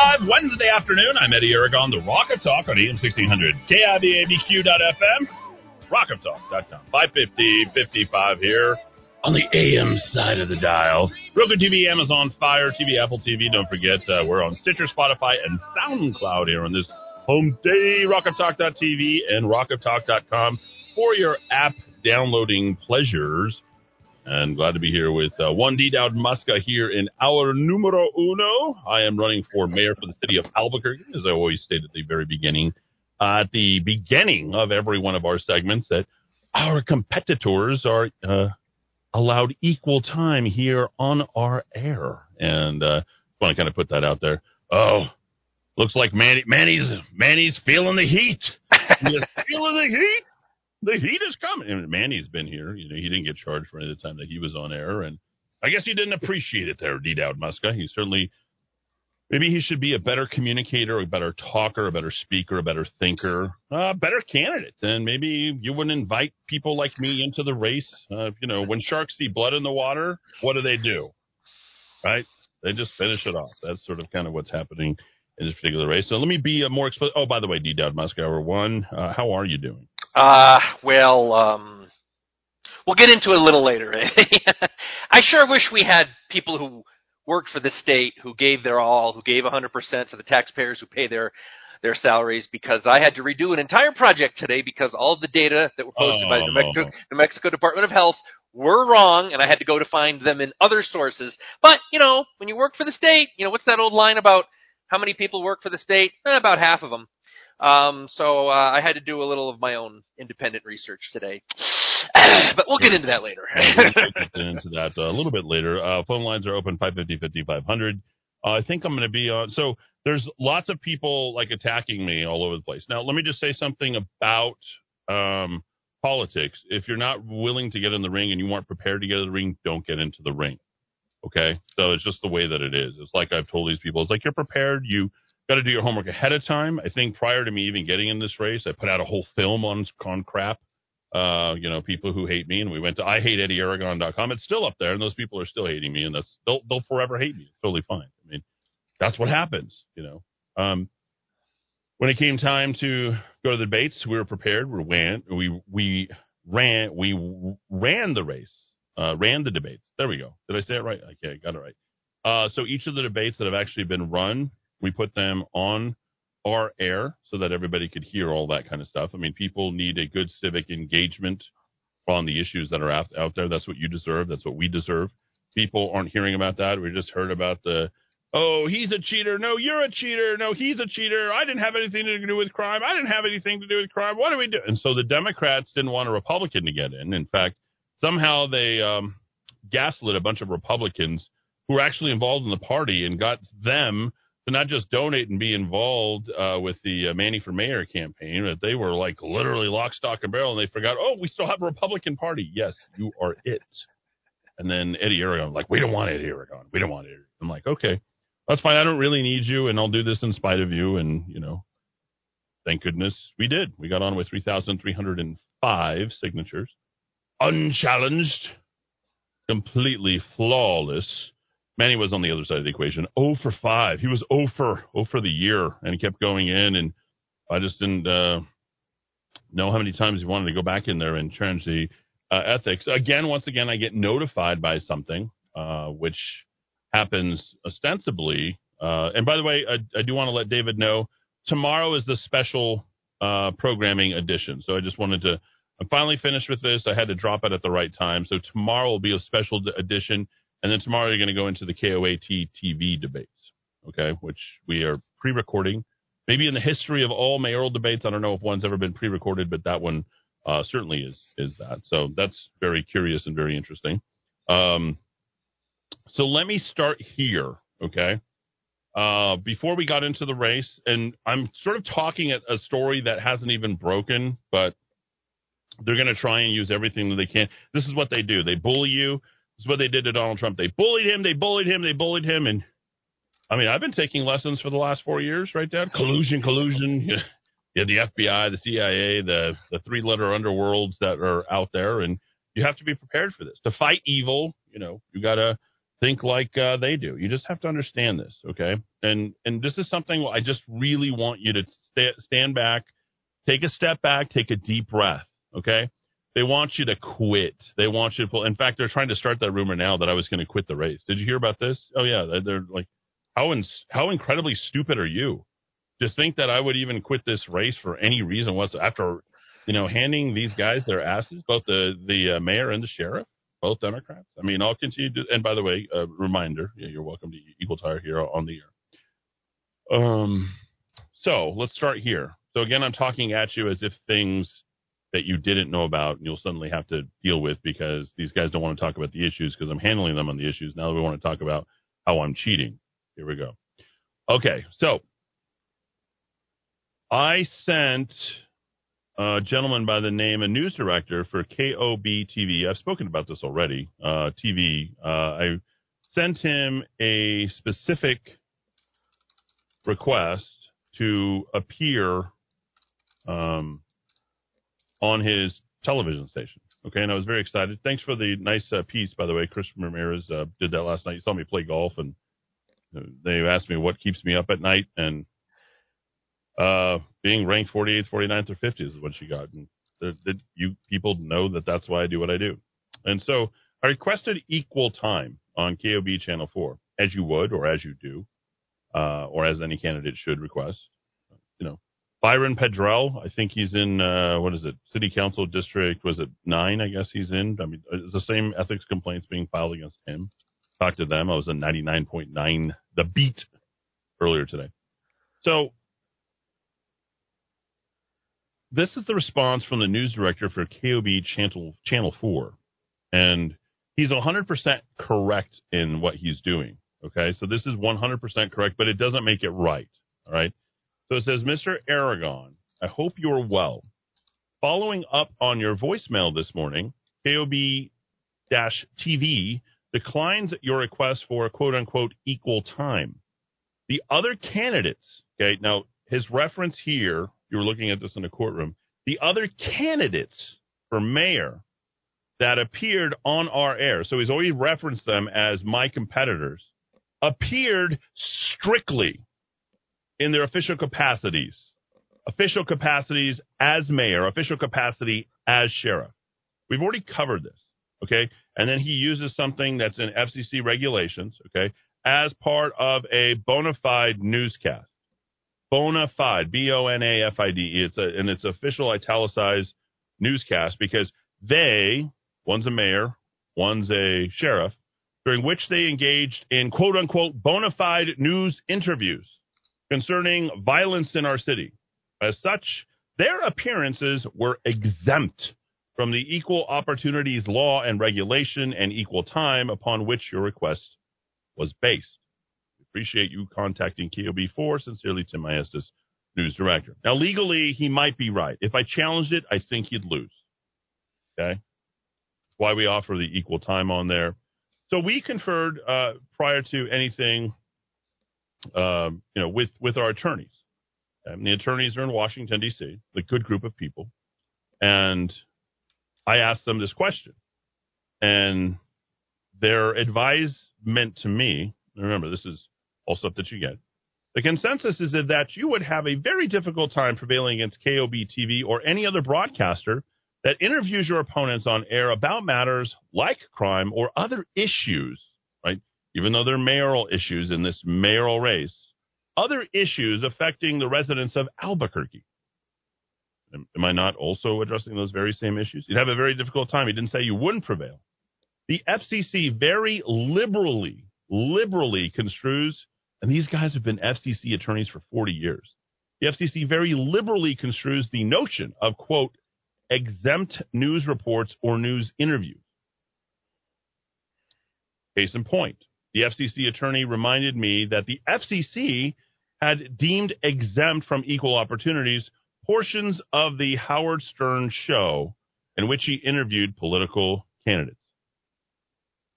Five Wednesday afternoon. I'm Eddy Aragon, the Rock of Talk on AM 1600, KIVABQ.FM, rockoftalk.com. 550, 55 here on the AM side of the dial. Roku TV, Amazon Fire TV, Apple TV. Don't forget, uh, we're on Stitcher, Spotify, and SoundCloud here on this home day, rockoftalk.tv and rockoftalk.com for your app downloading pleasures. And glad to be here with uh, one D Dowd Muska here in our numero uno. I am running for mayor for the city of Albuquerque, as I always state at the very beginning, uh, at the beginning of every one of our segments, that our competitors are uh, allowed equal time here on our air. And uh, want to kind of put that out there. Oh, looks like Manny, Manny's Manny's feeling the heat. He's feeling the heat the heat is coming. And Manny's been here. You know, he didn't get charged for any of the time that he was on air, and I guess he didn't appreciate it there, D. Dowd Muska. He certainly, maybe he should be a better communicator, a better talker, a better speaker, a better thinker, a better candidate. And maybe you wouldn't invite people like me into the race. Uh, you know, when sharks see blood in the water, what do they do? Right? They just finish it off. That's sort of kind of what's happening in this particular race. So let me be a more explicit. Oh, by the way, D. Dowd Muska, hour one, uh, how are you doing? Uh, well, um, we'll get into it a little later. I sure wish we had people who worked for the state, who gave their all, who gave 100% for the taxpayers who pay their their salaries because I had to redo an entire project today because all of the data that were posted oh. by the New Mexico, New Mexico Department of Health were wrong and I had to go to find them in other sources. But, you know, when you work for the state, you know, what's that old line about how many people work for the state? Eh, about half of them. Um, so uh, I had to do a little of my own independent research today, but we'll get into that later. we'll get into that uh, a little bit later. Uh, phone lines are open 550 5500. Uh, I think I'm going to be on. So there's lots of people like attacking me all over the place. Now let me just say something about um, politics. If you're not willing to get in the ring and you aren't prepared to get in the ring, don't get into the ring. Okay, so it's just the way that it is. It's like I've told these people. It's like you're prepared. You got to do your homework ahead of time. I think prior to me even getting in this race, I put out a whole film on on crap. Uh, you know, people who hate me, and we went to hate eddie IHateEddieAragon.com. It's still up there, and those people are still hating me, and that's they'll they'll forever hate me. It's totally fine. I mean, that's what happens. You know, um, when it came time to go to the debates, we were prepared. We ran, we we ran, we ran the race, uh, ran the debates. There we go. Did I say it right? Okay, got it right. Uh, so each of the debates that have actually been run we put them on our air so that everybody could hear all that kind of stuff. I mean, people need a good civic engagement on the issues that are out, there. That's what you deserve. That's what we deserve. People aren't hearing about that. We just heard about the, oh, he's a cheater. No, you're a cheater. No, he's a cheater. I didn't have anything to do with crime. I didn't have anything to do with crime. What do we do? And so the Democrats didn't want a Republican to get in. In fact, somehow they um, gaslit a bunch of Republicans who were actually involved in the party and got them not just donate and be involved uh, with the uh, Manny for Mayor campaign, but they were like literally lock, stock, and barrel, and they forgot, oh, we still have a Republican Party. Yes, you are it. And then Eddy Aragon, like, we don't want Eddy Aragon. We don't want it. I'm like, okay, that's fine. I don't really need you, and I'll do this in spite of you. And, you know, thank goodness we did. We got on with 3,305 signatures, unchallenged, completely flawless. Manny was on the other side of the equation. Oh for 5. He was 0 for 0 for the year, and he kept going in. And I just didn't uh, know how many times he wanted to go back in there and change the uh, ethics. Again, once again, I get notified by something, uh, which happens ostensibly. Uh, and by the way, I, I do want to let David know tomorrow is the special uh, programming edition. So I just wanted to. I'm finally finished with this. I had to drop it at the right time. So tomorrow will be a special edition. And then tomorrow you're going to go into the KOAT TV debates, okay, which we are pre recording. Maybe in the history of all mayoral debates, I don't know if one's ever been pre recorded, but that one uh, certainly is is that. So that's very curious and very interesting. Um, so let me start here, okay? uh, before we got into the race, and I'm sort of talking at a story that hasn't even broken, but they're going to try and use everything that they can. This is what they do. They bully you. Is what they did to Donald Trump. They bullied him. They bullied him. They bullied him. And I mean, I've been taking lessons for the last four years, right, Dad? Collusion, collusion. Yeah, the FBI, the CIA, the the three letter underworlds that are out there, and you have to be prepared for this. To fight evil, you know, you got to think like uh, they do. You just have to understand this, okay? And and this is something I just really want you to st- stand back, take a step back, take a deep breath, okay? They want you to quit. They want you to pull. In fact, they're trying to start that rumor now that I was going to quit the race. Did you hear about this? Oh yeah, they're, like, how in, how incredibly stupid are you to think that I would even quit this race for any reason whatsoever after you know handing these guys their asses, both the the uh, mayor and the sheriff, both Democrats. I mean, I'll continue to. And by the way, a reminder: you're welcome to Equal Tire here on the air. Um, so let's start here. So again, I'm talking at you as if things that you didn't know about and you'll suddenly have to deal with because these guys don't want to talk about the issues because I'm handling them on the issues. Now that we want to talk about how I'm cheating. Here we go. Okay, so I sent a gentleman by the name, a news director for KOB TV. I've spoken about this already. Uh, TV. Uh, I sent him a specific request to appear um, on his television station. Okay, and I was very excited. Thanks for the nice uh, piece, by the way. Chris Ramirez uh, did that last night. You saw me play golf, and uh, they asked me what keeps me up at night, and uh, being ranked 48th, 49th, or 50th is what she got. And the, the, you people know that that's why I do what I do. And so I requested equal time on KOB Channel 4, as you would or as you do, uh, or as any candidate should request. You know, Byron Powdrell, I think he's in, uh, what is it, City Council District, was it nine, I guess he's in? I mean, it's the same ethics complaints being filed against him. Talked to them. I was at 99.9, the beat earlier today. So this is the response from the news director for KOB Channel, Channel 4. And he's 100% correct in what he's doing. Okay. So this is 100% correct, but it doesn't make it right. All right. So it says, Mr. Aragon, I hope you're well. Following up on your voicemail this morning, KOB TV declines your request for quote unquote equal time. The other candidates, okay, now his reference here you were looking at this in the courtroom. The other candidates for mayor that appeared on our air, so he's always referenced them as my competitors, appeared strictly in their official capacities. Official capacities as mayor, official capacity as sheriff. We've already covered this, okay? And then he uses something that's in FCC regulations, okay, as part of a bona fide newscast bona fide, B O N A F I D E. It's a, and it's official italicized newscast because they, one's a mayor, one's a sheriff, during which they engaged in quote unquote bona fide news interviews concerning violence in our city. As such, their appearances were exempt from the equal opportunities law and regulation and equal time upon which your request was based. We Appreciate you contacting KOB4. Sincerely, Tim Maestas, news director. Now, legally, he might be right. If I challenged it, I think he'd lose. Okay? Why we offer the equal time on there. So we conferred uh, prior to anything, um, you know, with, with our attorneys. And the attorneys are in Washington, D.C., the good group of people. And I asked them this question. And their advice meant to me, remember, this is all stuff that you get. The consensus is that you would have a very difficult time prevailing against KOB TV or any other broadcaster that interviews your opponents on air about matters like crime or other issues, right? Even though they're mayoral issues in this mayoral race, other issues affecting the residents of Albuquerque. Am, am I not also addressing those very same issues? You'd have a very difficult time. He didn't say you wouldn't prevail. The FCC very liberally, liberally construes and these guys have been FCC attorneys for 40 years. The FCC very liberally construes the notion of, quote, exempt news reports or news interviews. Case in point, the FCC attorney reminded me that the FCC had deemed exempt from equal opportunities portions of the Howard Stern show in which he interviewed political candidates.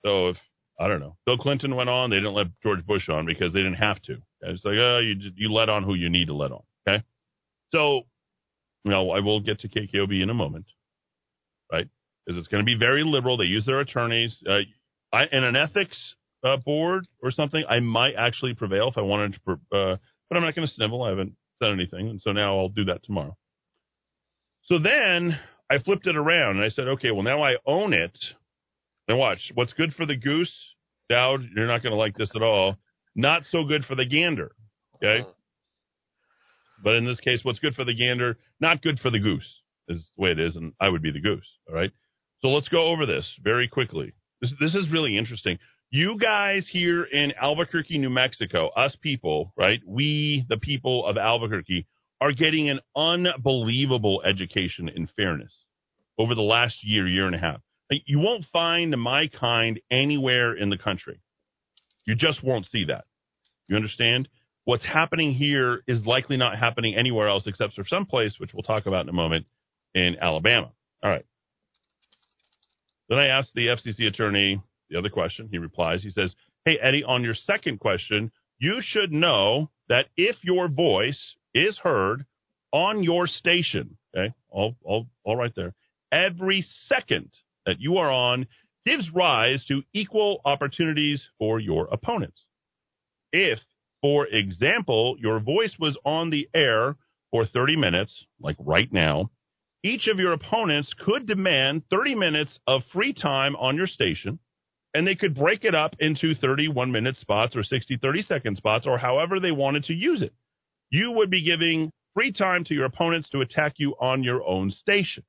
So if I don't know, Bill Clinton went on, they didn't let George Bush on because they didn't have to. It's like, oh, you you let on who you need to let on. Okay, so you know, I will get to KKOB in a moment, right? Because it's going to be very liberal. They use their attorneys. Uh, I, in an ethics uh, board or something, I might actually prevail if I wanted to, uh, but I'm not going to snivel. I haven't said anything, and so now I'll do that tomorrow. So then I flipped it around and I said, okay, well now I own it. And watch, what's good for the goose, Dowd, you're not going to like this at all. Not so good for the gander. Okay. But in this case, what's good for the gander, not good for the goose, is the way it is, and I would be the goose. All right. So let's go over this very quickly. This this is really interesting. You guys here in Albuquerque, New Mexico, us people, right? We, the people of Albuquerque, are getting an unbelievable education in fairness over the last year, year and a half. You won't find my kind anywhere in the country. You just won't see that. You understand? What's happening here is likely not happening anywhere else except for some place, which we'll talk about in a moment, in Alabama. All right. Then I asked the FCC attorney the other question. He replies, he says, Hey, Eddy, on your second question, you should know that if your voice is heard on your station, okay, all, all, all right there, every second that you are on gives rise to equal opportunities for your opponents. If, for example, your voice was on the air for 30 minutes, like right now, each of your opponents could demand 30 minutes of free time on your station, and they could break it up into 31 minute spots or 60, 30 second spots or however they wanted to use it. You would be giving free time to your opponents to attack you on your own station.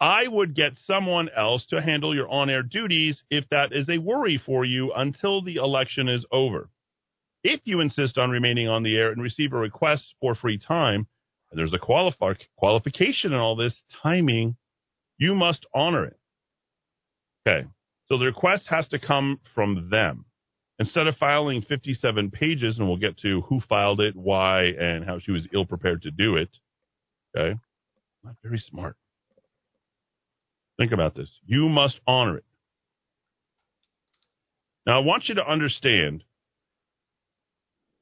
I would get someone else to handle your on air duties if that is a worry for you until the election is over. If you insist on remaining on the air and receive a request for free time, there's a qualifi- qualification in all this timing, you must honor it. Okay. So the request has to come from them. Instead of filing 57 pages, and we'll get to who filed it, why, and how she was ill prepared to do it. Okay. Not very smart. Think about this. You must honor it. Now, I want you to understand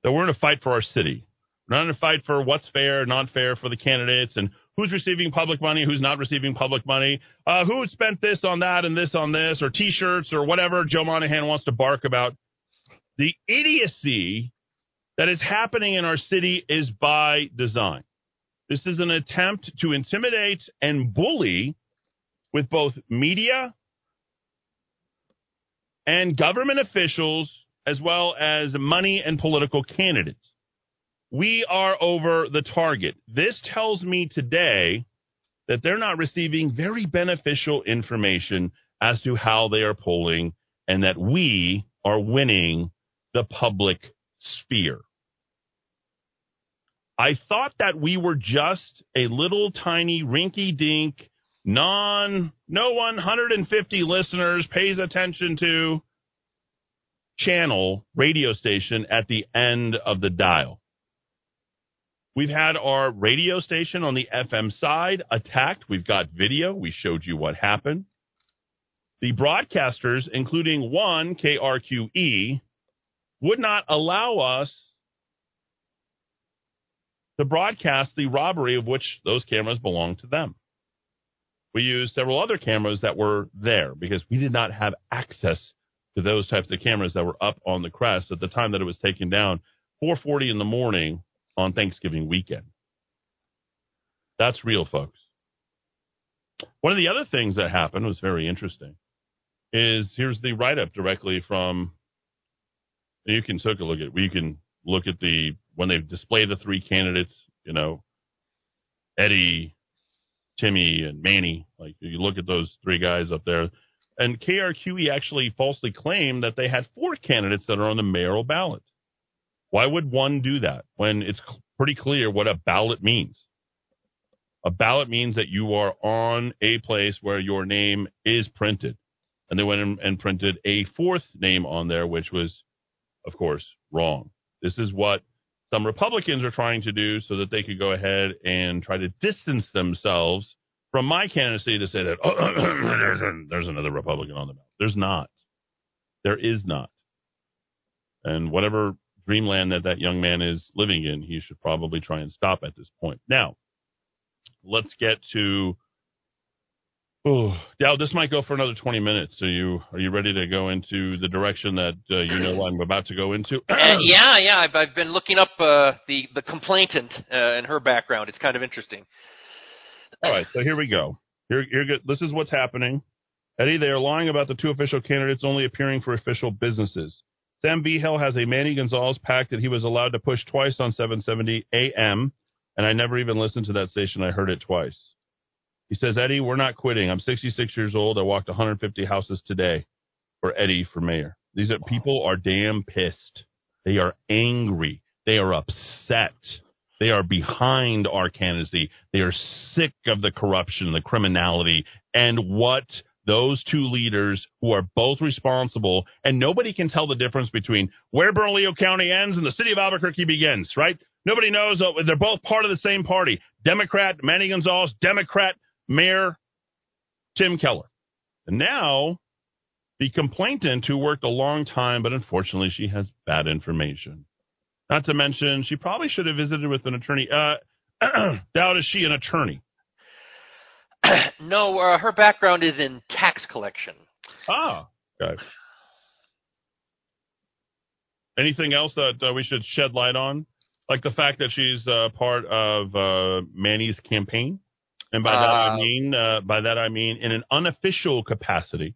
that we're in a fight for our city. Not a fight for what's fair, not fair for the candidates, and who's receiving public money, who's not receiving public money, uh, who spent this on that and this on this, or T-shirts or whatever Joe Monahan wants to bark about. The idiocy that is happening in our city is by design. This is an attempt to intimidate and bully with both media and government officials, as well as money and political candidates. We are over the target. This tells me today that they're not receiving very beneficial information as to how they are polling and that we are winning the public sphere. I thought that we were just a little tiny rinky dink non no 150 listeners pays attention to channel radio station at the end of the dial. We've had our radio station on the FM side attacked. We've got video. We showed you what happened. The broadcasters, including one KRQE, would not allow us to broadcast the robbery of which those cameras belong to them. We used several other cameras that were there because we did not have access to those types of cameras that were up on the crest at the time that it was taken down, 4:40 in the morning on Thanksgiving weekend. That's real, folks. One of the other things that happened was very interesting. Is here's the write up directly from. You can take a look at. We can look at the when they display the three candidates. You know, Eddy, Timmy and Manny. Like you look at those three guys up there. And KRQE actually falsely claimed that they had four candidates that are on the mayoral ballot. Why would one do that when it's pretty clear what a ballot means? A ballot means that you are on a place where your name is printed. And they went and printed a fourth name on there, which was, of course, wrong. This is what some Republicans are trying to do so that they could go ahead and try to distance themselves from my candidacy to say that oh, there's, a, there's another Republican on the ballot. There's not. There is not. And whatever dreamland that that young man is living in, he should probably try and stop at this point. Now, let's get to. Oh, Dow, this might go for another 20 minutes. Are you are you ready to go into the direction that uh, you know I'm about to go into? Uh, yeah, yeah. I've, I've been looking up uh, the the complainant uh, and her background. It's kind of interesting. All right, so here we go. Here, here, this is what's happening. Eddy, they are lying about the two official candidates only appearing for official businesses. Sam Vigil has a Manny Gonzalez pack that he was allowed to push twice on 770 AM, and I never even listened to that station. I heard it twice. He says, Eddy, we're not quitting. I'm 66 years old. I walked 150 houses today for Eddy for mayor. These are, people are damn pissed. They are angry. They are upset. They are behind our candidacy. They are sick of the corruption, the criminality, and what those two leaders who are both responsible, and nobody can tell the difference between where Bernalillo County ends and the city of Albuquerque begins, right? Nobody knows. Uh, they're both part of the same party. Democrat Manny Gonzalez, Democrat Mayor Tim Keller. And now the complainant who worked a long time, but unfortunately she has bad information. Not to mention, she probably should have visited with an attorney. Uh, Dowd is she an attorney? no, uh, her background is in tax collection. Ah, okay. Anything else that uh, we should shed light on? Like the fact that she's uh, part of uh, Manny's campaign, and by that I uh, mean uh, by that I mean in an unofficial capacity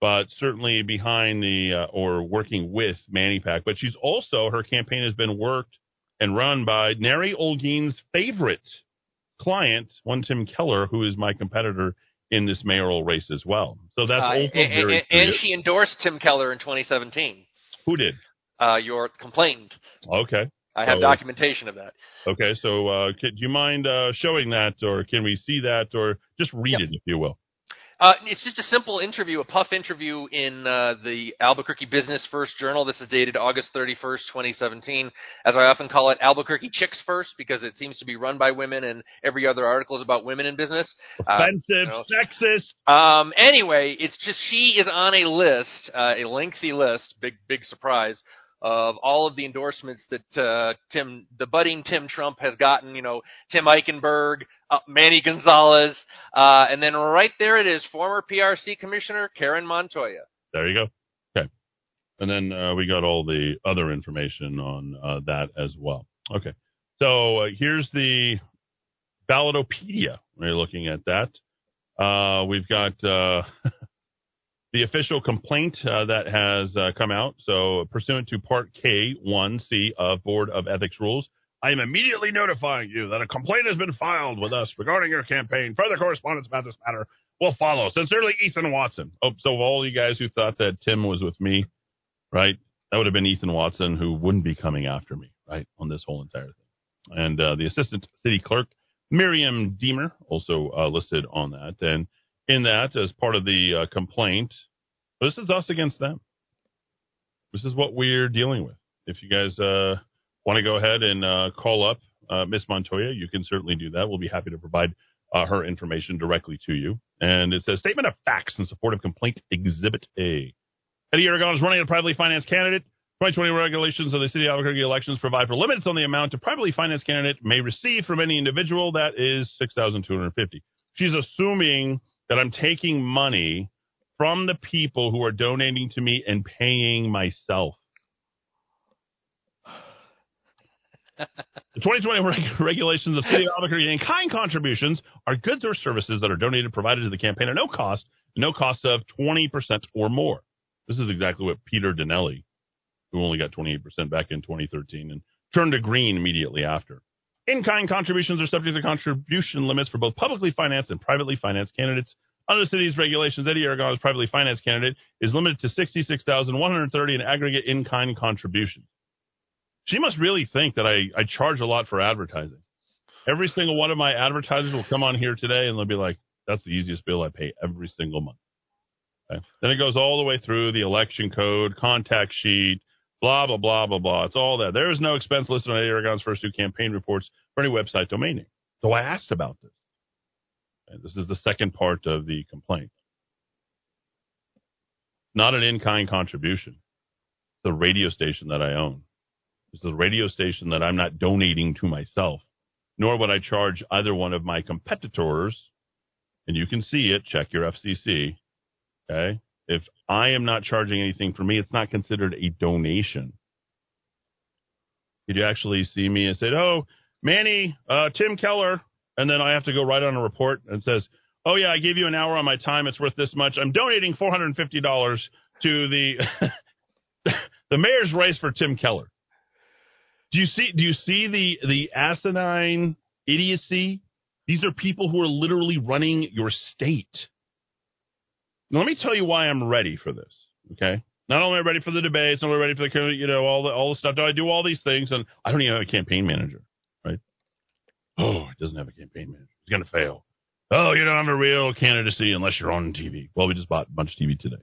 but certainly behind the uh, or working with Manny Pack. But she's also her campaign has been worked and run by Neri Holguin's favorite client, one Tim Keller, who is my competitor in this mayoral race as well. So that's uh, also and, very and, and she endorsed Tim Keller in 2017. Who did? Uh, your complainant. Okay. I have so, documentation of that. Okay, so uh, do you mind uh, showing that, or can we see that, or just read yep. it, if you will? Uh, it's just a simple interview, a puff interview in uh, the Albuquerque Business First Journal. This is dated August 31st, 2017. As I often call it, Albuquerque Chicks First, because it seems to be run by women and every other article is about women in business. Offensive, uh, you know. sexist. Um, anyway, it's just she is on a list, uh, a lengthy list, big, big surprise, of all of the endorsements that uh, Tim, the budding Tim Trump has gotten. You know, Tim Eichenberg, uh, Manny Gonzalez, uh, and then right there it is, former PRC Commissioner Karen Montoya. There you go. Okay, and then uh, we got all the other information on uh, that as well. Okay, so uh, here's the Ballotpedia. We're looking at that. we've got. the official complaint uh, that has uh, come out. So, pursuant to Part K 1C of Board of Ethics Rules, I am immediately notifying you that a complaint has been filed with us regarding your campaign. Further correspondence about this matter will follow. Sincerely, Ethan Watson. Oh, so all you guys who thought that Tim was with me, right? That would have been Ethan Watson who wouldn't be coming after me, right, on this whole entire thing. And uh, the assistant city clerk, Miriam Deemer, also uh, listed on that. And in that, as part of the uh, complaint, this is us against them. This is what we're dealing with. If you guys uh, want to go ahead and uh, call up uh, Miss Montoya, you can certainly do that. We'll be happy to provide uh, her information directly to you. And it says statement of facts in support of complaint exhibit A. Eddy Aragon is running a privately financed candidate. 2020 regulations of the City of Albuquerque elections provide for limits on the amount a privately financed candidate may receive from any individual. That is 6250 She's assuming that I'm taking money from the people who are donating to me and paying myself. the 2020 reg- regulations of City of Albuquerque and kind contributions are goods or services that are donated, provided to the campaign at no cost, no cost of 20% or more. This is exactly what Peter Dinelli, who only got 28% back in 2013 and turned to green immediately after. In kind contributions are subject to contribution limits for both publicly financed and privately financed candidates. Under the city's regulations, Eddy Aragon's privately financed candidate is limited to 66130 in aggregate in kind contributions. She must really think that I, I charge a lot for advertising. Every single one of my advertisers will come on here today and they'll be like, that's the easiest bill I pay every single month. Okay? Then it goes all the way through the election code, contact sheet, blah, blah, blah, blah, blah. It's all that. There is no expense listed on Aragon's first two campaign reports for any website domain name. So I asked about this. And this is the second part of the complaint. It's not an in kind contribution. It's a radio station that I own. It's a radio station that I'm not donating to myself, nor would I charge either one of my competitors. And you can see it. Check your FCC. Okay. If I am not charging anything for me, it's not considered a donation. Did you actually see me and say, "Oh, Manny, uh, Tim Keller," and then I have to go write on a report and says, "Oh yeah, I gave you an hour on my time. It's worth this much. I'm donating four hundred and fifty dollars to the the mayor's race for Tim Keller." Do you see? Do you see the the asinine idiocy? These are people who are literally running your state. Let me tell you why I'm ready for this. Okay, not only ready for the debates, not only ready for the you know all the all the stuff. Do I do all these things, and I don't even have a campaign manager. Right? Oh, it doesn't have a campaign manager. It's to fail. Oh, you don't have a real candidacy unless you're on TV. Well, we just bought a bunch of TV today.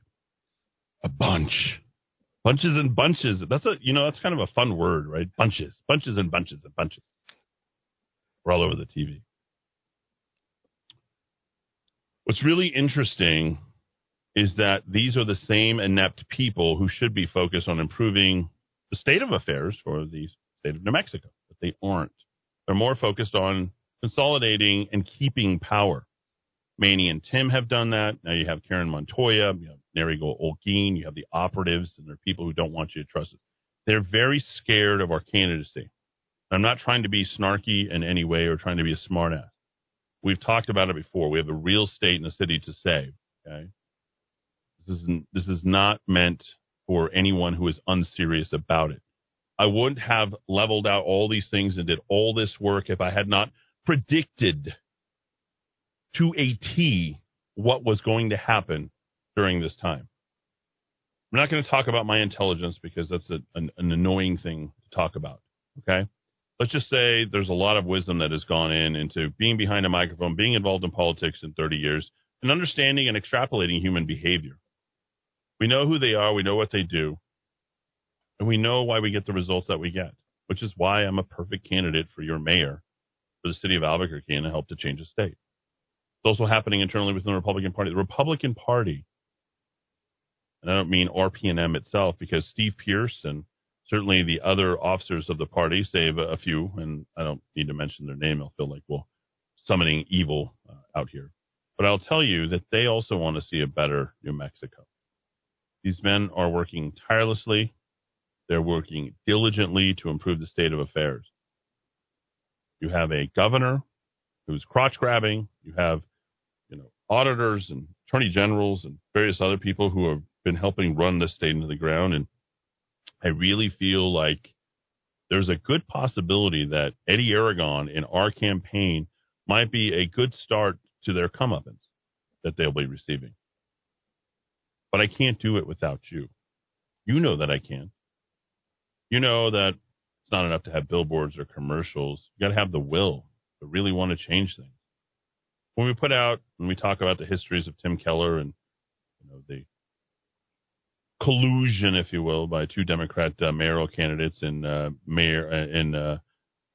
A bunch. Bunches and bunches. That's a you know that's kind of a fun word, right? Bunches, bunches and bunches and bunches. We're all over the TV. What's really interesting is that these are the same inept people who should be focused on improving the state of affairs for the state of New Mexico, but they aren't. They're more focused on consolidating and keeping power. Manny and Tim have done that. Now you have Karen Montoya, you have Neri Holguin, you have the operatives, and there are people who don't want you to trust it. They're very scared of our candidacy. I'm not trying to be snarky in any way or trying to be a smartass. We've talked about it before. We have a real state and a city to save. Okay, this is this is not meant for anyone who is unserious about it. I wouldn't have leveled out all these things and did all this work if I had not predicted to a T what was going to happen during this time. I'm not going to talk about my intelligence because that's a, an, an annoying thing to talk about. Okay. Let's just say there's a lot of wisdom that has gone in into being behind a microphone, being involved in politics in 30 years, and understanding and extrapolating human behavior. We know who they are, we know what they do, and we know why we get the results that we get, which is why I'm a perfect candidate for your mayor for the city of Albuquerque and to help to change the state. It's also happening internally within the Republican Party. The Republican Party, and I don't mean RPNM itself, because Steve Pearce and certainly the other officers of the party, save a few, and I don't need to mention their name. I'll feel like well, summoning evil uh, out here. But I'll tell you that they also want to see a better New Mexico. These men are working tirelessly. They're working diligently to improve the state of affairs. You have a governor who's crotch grabbing. You have, you know, auditors and attorney generals and various other people who have been helping run this state into the ground. And I really feel like there's a good possibility that Eddy Aragon in our campaign might be a good start to their comeuppance that they'll be receiving. But I can't do it without you. You know that I can. You know that it's not enough to have billboards or commercials. You got to have the will to really want to change things. When we put out, when we talk about the histories of Tim Keller and you know the collusion, if you will, by two Democrat uh, mayoral candidates in uh, Mayor uh, in, uh,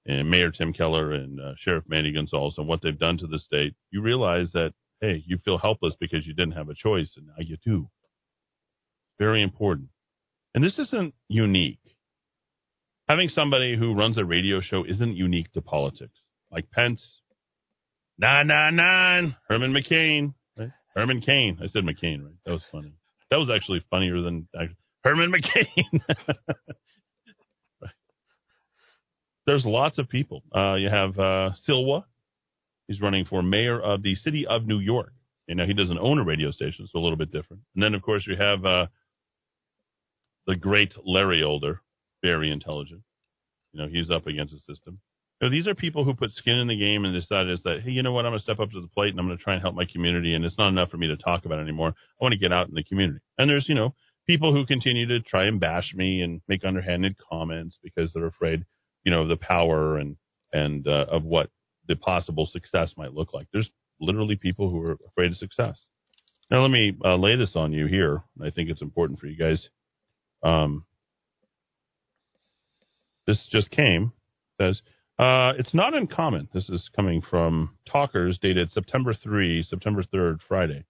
Mayor Tim Keller and uh, Sheriff Manny Gonzalez and what they've done to the state, you realize that hey, you feel helpless because you didn't have a choice, and now you do. Very important. And this isn't unique. Having somebody who runs a radio show isn't unique to politics. Like Pence, nine nine nine, Herman McCain, right? Herman Cain. I said McCain, right? That was funny. That was actually funnier than Herman McCain. There's lots of people. Uh, you have uh. He's running for mayor of the city of New York. You know, he doesn't own a radio station, so a little bit different. And then, of course, we have uh, the great Larry Elder, very intelligent. You know, he's up against the system. You know, these are people who put skin in the game and decided that, hey, you know what, I'm going to step up to the plate and I'm going to try and help my community. And it's not enough for me to talk about anymore. I want to get out in the community. And there's, you know, people who continue to try and bash me and make underhanded comments because they're afraid, you know, of the power and and uh, of what the possible success might look like. There's literally people who are afraid of success. Now let me uh, lay this on you here. I think it's important for you guys. Um, this just came. Says uh, it's not uncommon. This is coming from Talkers, dated September three, September third, Friday.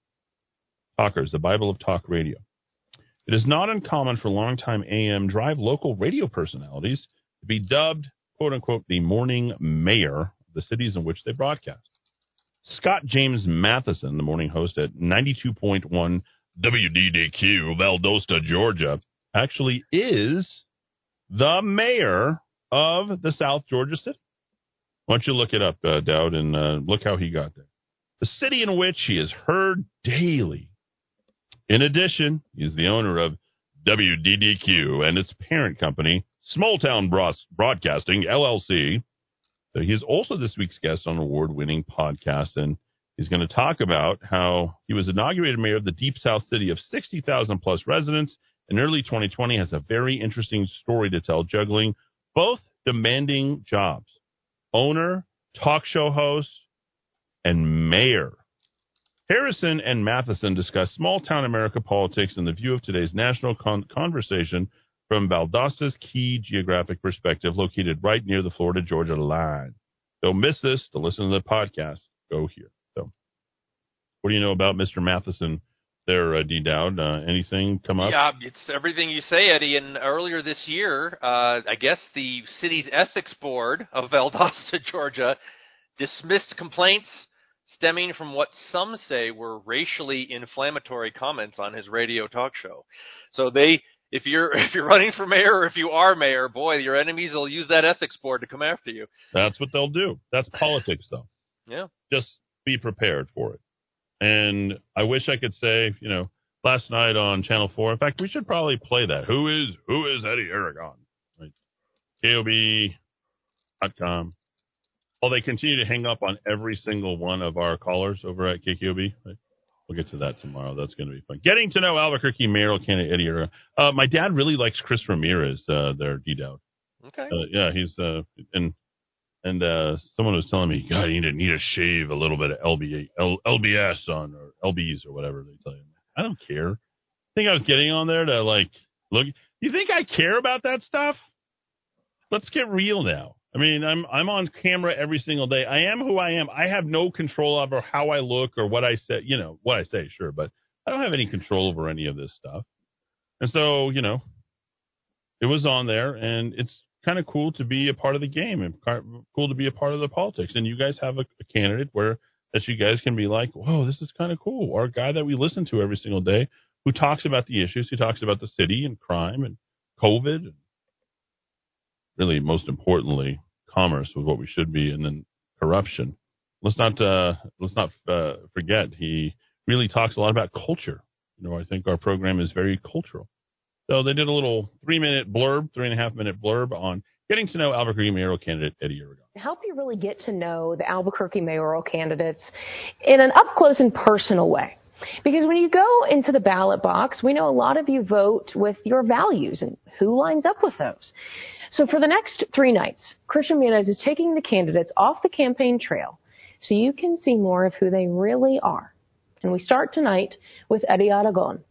Talkers, the Bible of Talk Radio. It is not uncommon for longtime AM drive local radio personalities to be dubbed, quote unquote, the morning mayor of the cities in which they broadcast. Scott James Matheson, the morning host at 92.1 WDDQ, Valdosta, Georgia, actually is the mayor of the South Georgia city. Why don't you look it up, uh, Dowd, and uh, look how he got there. The city in which he is heard daily. In addition, he's the owner of WDDQ and its parent company, Small Smalltown Broadcasting, LLC. So he's also this week's guest on award winning podcast, and he's going to talk about how he was inaugurated mayor of the deep south city of 60,000 plus residents in early 2020 has a very interesting story to tell, juggling both demanding jobs owner, talk show host, and mayor. Harrison and Matheson discuss small town America politics and the view of today's national con- conversation from Valdosta's key geographic perspective, located right near the Florida Georgia line. Don't miss this to listen to the podcast. Go here. So, what do you know about Mr. Matheson there, uh, D. Dowd? Uh, anything come up? Yeah, it's everything you say, Eddy. And earlier this year, uh, I guess the city's ethics board of Valdosta, Georgia, dismissed complaints stemming from what some say were racially inflammatory comments on his radio talk show. So they if you're if you're running for mayor or if you are mayor, boy, your enemies will use that ethics board to come after you. That's what they'll do. That's politics, though. Yeah. Just be prepared for it. And I wish I could say, you know, last night on Channel Four. In fact, we should probably play that. Who is who is Eddy Aragon? Right. KOB.com. Well, they continue to hang up on every single one of our callers over at KKOB. Right? We'll get to that tomorrow. That's going to be fun. Getting to know Albuquerque mayoral candidate Eddie Era. Uh, my dad really likes Chris Ramirez, uh, there, D Dowd. Okay. Uh, yeah, he's, uh, and, and, uh, someone was telling me, God, you need to, need to shave a little bit of LB, L, LBS on, or LBs or whatever they tell you. I don't care. I think I was getting on there to like, look, you think I care about that stuff? Let's get real now. I mean, I'm I'm on camera every single day. I am who I am. I have no control over how I look or what I say. You know what I say, sure, but I don't have any control over any of this stuff. And so, you know, it was on there, and it's kind of cool to be a part of the game and cool to be a part of the politics. And you guys have a, a candidate where that you guys can be like, whoa, this is kind of cool. Or a guy that we listen to every single day who talks about the issues, who talks about the city and crime and COVID and really most importantly, commerce was what we should be, and then corruption. Let's not uh, let's not uh, forget he really talks a lot about culture. You know, I think our program is very cultural. So they did a little three minute blurb, three and a half minute blurb on getting to know Albuquerque mayoral candidate Eddy Aragon. Help you really get to know the Albuquerque mayoral candidates in an up close and personal way. Because when you go into the ballot box, we know a lot of you vote with your values and who lines up with those. So for the next three nights, Christian Ramirez is taking the candidates off the campaign trail so you can see more of who they really are. And we start tonight with Eddy Aragon.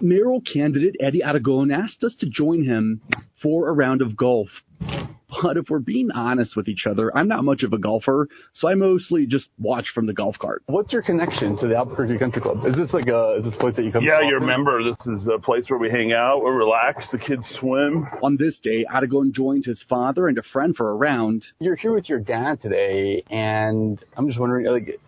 Mayoral candidate Eddy Aragon asked us to join him for a round of golf. But if we're being honest with each other, I'm not much of a golfer, so I mostly just watch from the golf cart. What's your connection to the Albuquerque Country Club? Is this like a is this a place that you come? Yeah, you're a member. this is a place where we hang out, we relax, the kids swim. On this day, Aragon joined his father and a friend for a round. You're here with your dad today, and I'm just wondering, like,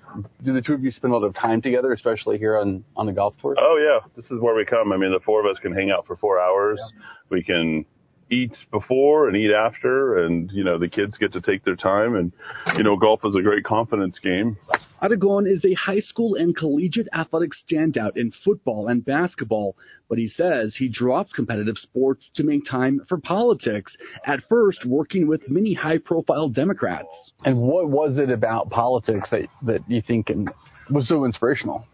do the two of you spend a lot of time together, especially here on on the golf course? Oh yeah, this is where we come. I mean, the four of us can hang out for four hours. Yeah. We can eat before and eat after and you know the kids get to take their time and you know golf is a great confidence game Aragon is a high school and collegiate athletic standout in football and basketball, but he says he dropped competitive sports to make time for politics, at first working with many high profile Democrats. And what was it about politics that, that you think was so inspirational?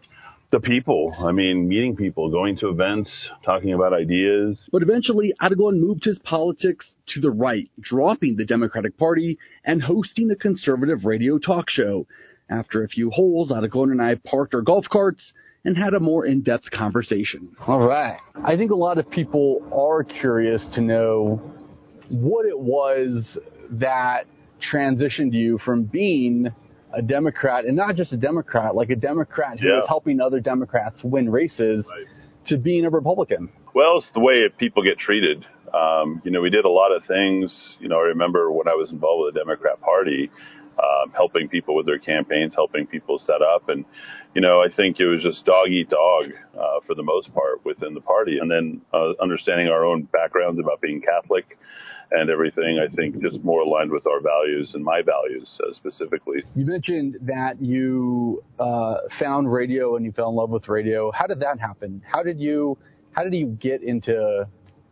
the people. I mean, meeting people, going to events, talking about ideas. But eventually, Aragon moved his politics to the right, dropping the Democratic Party and hosting a conservative radio talk show. After a few holes, Aragon and I parked our golf carts and had a more in-depth conversation. All right. I think a lot of people are curious to know what it was that transitioned you from being a Democrat, and not just a Democrat, like a Democrat who Yeah. was helping other Democrats win races, Right. to being a Republican. Well, it's the way people get treated. Um, you know, we did a lot of things. You know, I remember when I was involved with the Democrat Party, um, helping people with their campaigns, helping people set up, and you know, I think it was just dog eat dog uh, for the most part within the party. And then uh, understanding our own backgrounds about being Catholic and everything, I think just more aligned with our values and my values uh, specifically. You mentioned that you uh, found radio and you fell in love with radio. How did that happen? How did you how did you get into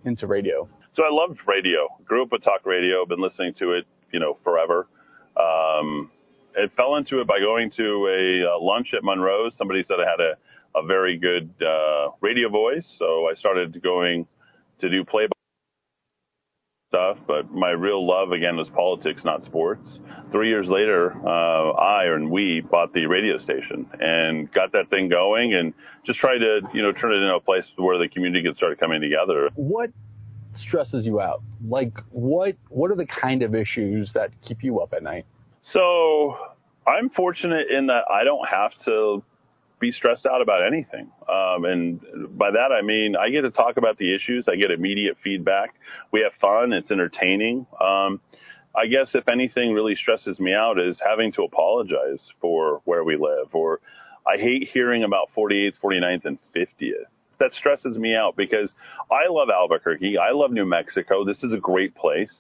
into radio? So I loved radio. Grew up with talk radio. Been listening to it, you know, forever. Um, it fell into it by going to a uh, lunch at Monroe's. Somebody said I had a, a very good uh, radio voice, so I started going to do play by stuff. But my real love again was politics, not sports. Three years later, uh, I and we bought the radio station and got that thing going, and just tried to you know turn it into a place where the community could start coming together. What stresses you out? Like what what are the kind of issues that keep you up at night? So I'm fortunate in that I don't have to be stressed out about anything. Um, and by that, I mean, I get to talk about the issues. I get immediate feedback. We have fun. It's entertaining. Um, I guess if anything really stresses me out is having to apologize for where we live or I hate hearing about 48th, 49th, and 50th. That stresses me out because I love Albuquerque. I love New Mexico. This is a great place.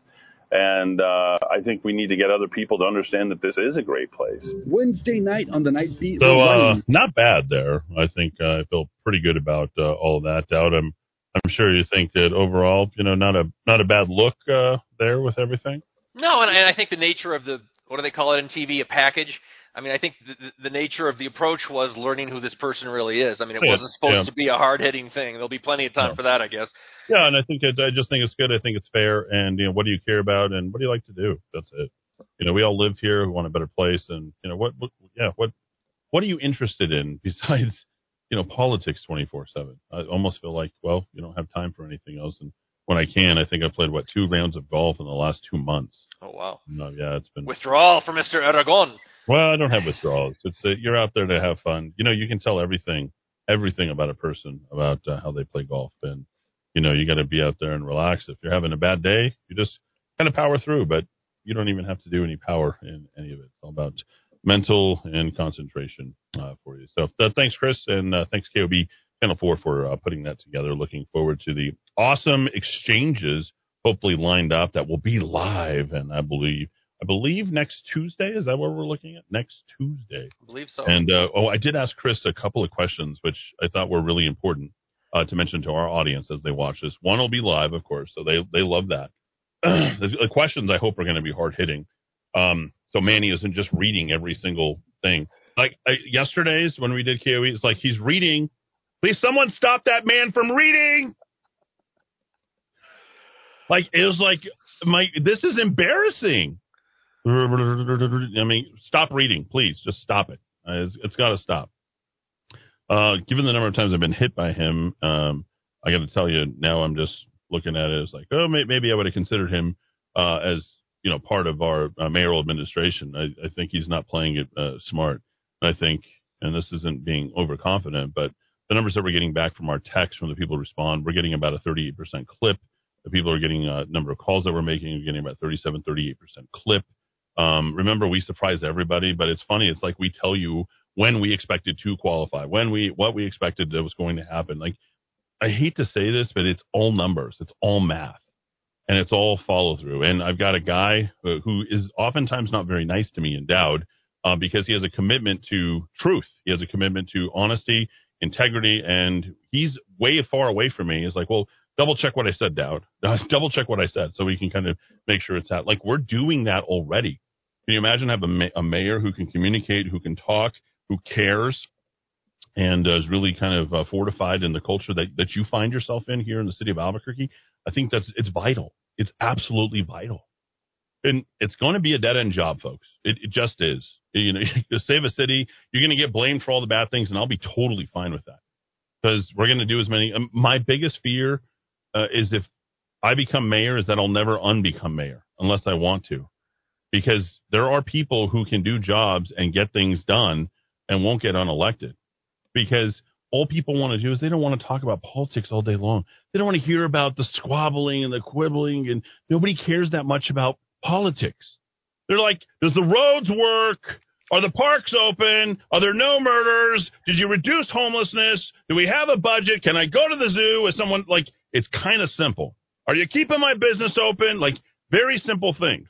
And uh, I think we need to get other people to understand that this is a great place. Wednesday night on the Night Beat. So uh, not bad there. I think uh, I feel pretty good about uh, all of that. Dowd I'm I'm sure you think that overall, you know, not a not a bad look uh, there with everything. No, and, and I think the nature of the what do they call it in TV? A package. I mean, I think the, the, nature of the approach was learning who this person really is. I mean, it Yeah, wasn't supposed yeah. to be a hard hitting thing. There'll be plenty of time No. for that, I guess. Yeah, and I think it, I just think it's good. I think it's fair. And you know, what do you care about, and what do you like to do? That's it. You know, we all live here. We want a better place, and you know, what, what yeah, what what are you interested in besides you know politics twenty four seven? I almost feel like well, you don't have time for anything else. And when I can, I think I've played what two rounds of golf in the last two months. Oh wow! No, yeah, it's been Withdrawal for Mr. Aragon. Well, I don't have withdrawals. It's uh, you're out there to have fun. You know, you can tell everything, everything about a person about uh, how they play golf, and you know, you got to be out there and relax. If you're having a bad day, you just kind of power through. But you don't even have to do any power in any of it. It's all about mental and concentration uh, for you. So uh, thanks, Chris, and uh, thanks KOB Channel Four for uh, putting that together. Looking forward to the awesome exchanges, hopefully lined up that will be live, and I believe. I believe next Tuesday. Is that what we're looking at? Next Tuesday. I believe so. And uh, oh, I did ask Chris a couple of questions, which I thought were really important uh, to mention to our audience as they watch this. One will be live, of course, so they they love that. the, the questions I hope are going to be hard hitting. Um, so Manny isn't just reading every single thing. Like I, yesterday's when we did KOE, it's like he's reading. Please, someone stop that man from reading. Like it was like my this is embarrassing. I mean, stop reading, please. Just stop it. It's, it's got to stop. Uh, given the number of times I've been hit by him, um, I got to tell you now. I'm just looking at it as like, oh, may, maybe I would have considered him uh, as you know part of our uh, mayoral administration. I, I think he's not playing it uh, smart. I think, and this isn't being overconfident, but the numbers that we're getting back from our texts from the people who respond, we're getting about a 38% clip. The people are getting a number of calls that we're making, we're getting about 37, 38% clip. Um, remember, we surprise everybody, but it's funny. It's like we tell you when we expected to qualify, when we what we expected that was going to happen. Like I hate to say this, but it's all numbers, it's all math, and it's all follow through. And I've got a guy who, who is oftentimes not very nice to me in Dowd uh, because he has a commitment to truth. He has a commitment to honesty, integrity, and he's way far away from me. He's like, well, double check what I said, Dowd. double check what I said, so we can kind of make sure it's out. Like we're doing that already. Can you imagine have a, ma- a mayor who can communicate, who can talk, who cares, and uh, is really kind of uh, fortified in the culture that, that you find yourself in here in the city of Albuquerque? I think that's it's vital. It's absolutely vital, and it's going to be a dead end job, folks. It, it just is. You know, to save a city, you're going to get blamed for all the bad things, and I'll be totally fine with that because we're going to do as many. Um, my biggest fear uh, is if I become mayor, is that I'll never unbecome mayor unless I want to, because there are people who can do jobs and get things done and won't get unelected because all people want to do is they don't want to talk about politics all day long. They don't want to hear about the squabbling and the quibbling, and nobody cares that much about politics. They're like, does the roads work? Are the parks open? Are there no murders? Did you reduce homelessness? Do we have a budget? Can I go to the zoo with someone? Like, it's kind of simple. Are you keeping my business open? Like, very simple things.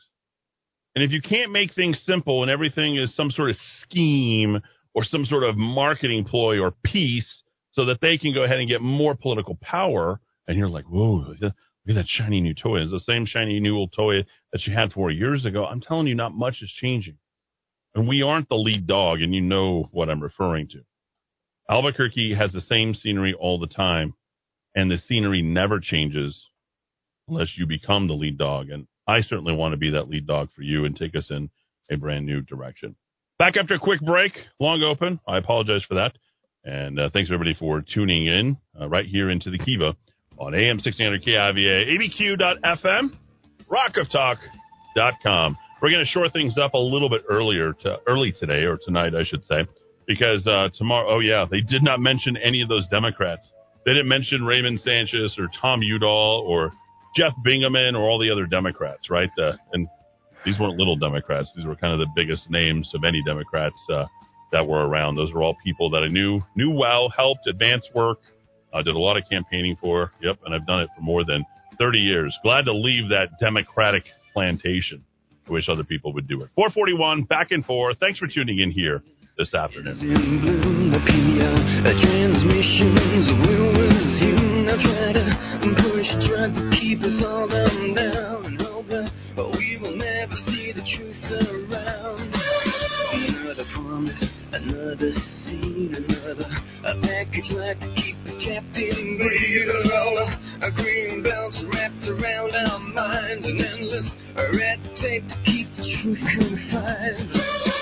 And if you can't make things simple and everything is some sort of scheme or some sort of marketing ploy or piece so that they can go ahead and get more political power, and you're like, whoa, look at that shiny new toy. It's the same shiny new old toy that you had four years ago. I'm telling you, not much is changing. And we aren't the lead dog, and you know what I'm referring to. Albuquerque has the same scenery all the time, and the scenery never changes unless you become the lead dog. And I certainly want to be that lead dog for you and take us in a brand new direction. Back after a quick break, long open. I apologize for that. And uh, thanks everybody for tuning in uh, right here into the Kiva on AM 1600 KIVA, ABQ.FM, rockoftalk.com. We're going to shore things up a little bit earlier, to, early today or tonight, I should say, because uh, tomorrow. Oh yeah, they did not mention any of those Democrats. They didn't mention Raymond Sanchez or Tom Udall or Jeff Bingaman or all the other Democrats, right? And these weren't little Democrats; these were kind of the biggest names of any Democrats uh, that were around. Those were all people that I knew knew well, helped advance work, uh, did a lot of campaigning for. Yep, and I've done it for more than 30 years. Glad to leave that Democratic plantation. I wish other people would do it. 441, back and forth. Thanks for tuning in here this afternoon. I another scene, package like to keep us trapped in greed. All a green belts wrapped around our minds, an endless red tape to keep the truth confined.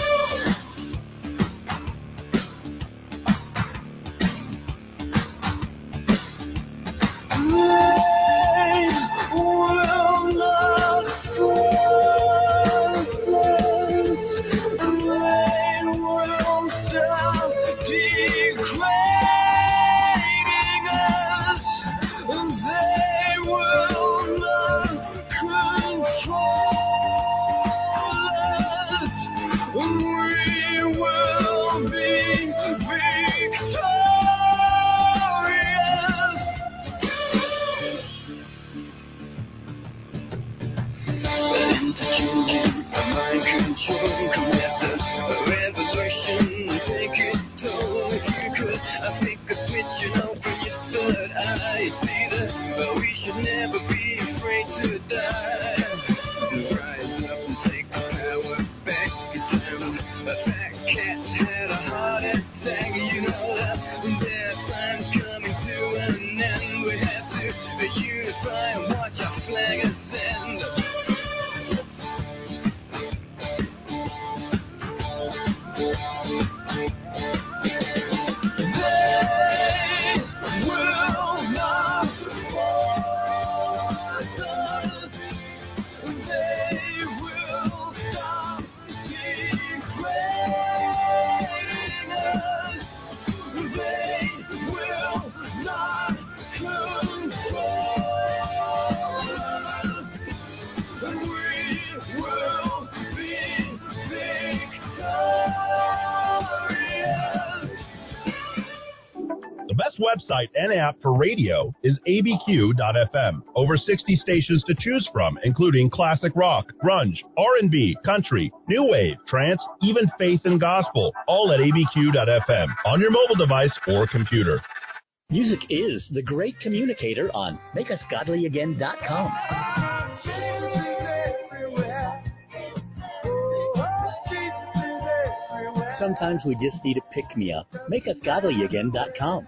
Website and app for radio is abq.fm. Over 60 stations to choose from, including classic rock, grunge, R&B, country, new wave, trance, even faith and gospel, all at abq.fm on your mobile device or computer. Music is the great communicator on makeusgodlyagain.com. Sometimes we just need a pick me up. MakeUsGodlyAgain.com.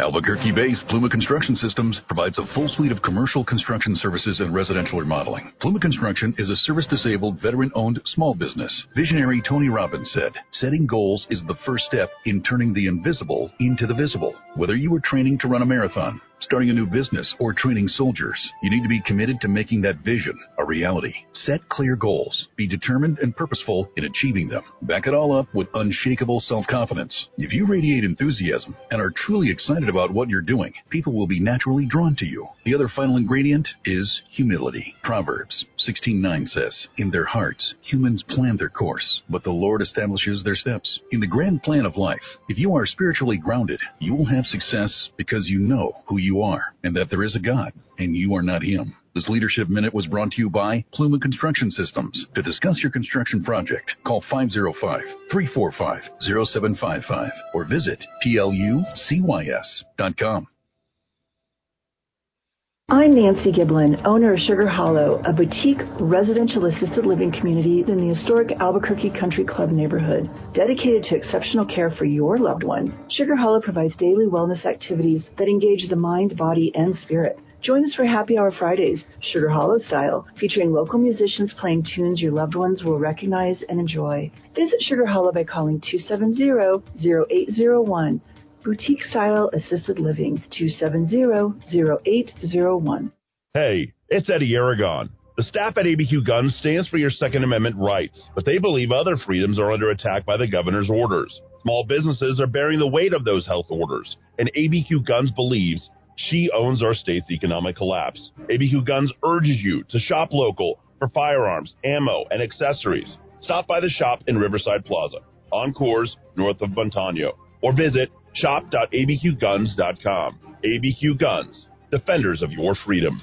Albuquerque based Pluma Construction Systems provides a full suite of commercial construction services and residential remodeling. Pluma Construction is a service disabled, veteran owned small business. Visionary Tony Robbins said, Setting goals is the first step in turning the invisible into the visible. Whether you are training to run a marathon, starting a new business, or training soldiers, you need to be committed to making that vision a reality. Set clear goals. Be determined and purposeful in achieving them. Back it all up with unshakable self confidence. If you radiate enthusiasm and are truly excited about what you're doing, people will be naturally drawn to you. The other final ingredient is humility. Proverbs 16:9 says, "In their hearts humans plan their course, but the Lord establishes their steps." In the grand plan of life, if you are spiritually grounded, you will have success because you know who you are and that there is a God and you are not him. This Leadership Minute was brought to you by Pluma Construction Systems. To discuss your construction project, call 505 345 0755 or visit plucys.com. I'm Nancy Giblin, owner of Sugar Hollow, a boutique residential assisted living community in the historic Albuquerque Country Club neighborhood. Dedicated to exceptional care for your loved one, Sugar Hollow provides daily wellness activities that engage the mind, body, and spirit. Join us for Happy Hour Fridays, Sugar Hollow style, featuring local musicians playing tunes your loved ones will recognize and enjoy. Visit Sugar Hollow by calling 270-0801. Boutique Style Assisted Living, 270-0801. Hey, it's Eddy Aragon. The staff at ABQ Guns stands for your Second Amendment rights, but they believe other freedoms are under attack by the governor's orders. Small businesses are bearing the weight of those health orders, and ABQ Guns believes she owns our state's economic collapse. ABQ Guns urges you to shop local for firearms, ammo, and accessories. Stop by the shop in Riverside Plaza, on Coors, north of Montano, or visit shop.abqguns.com. ABQ Guns, defenders of your freedom.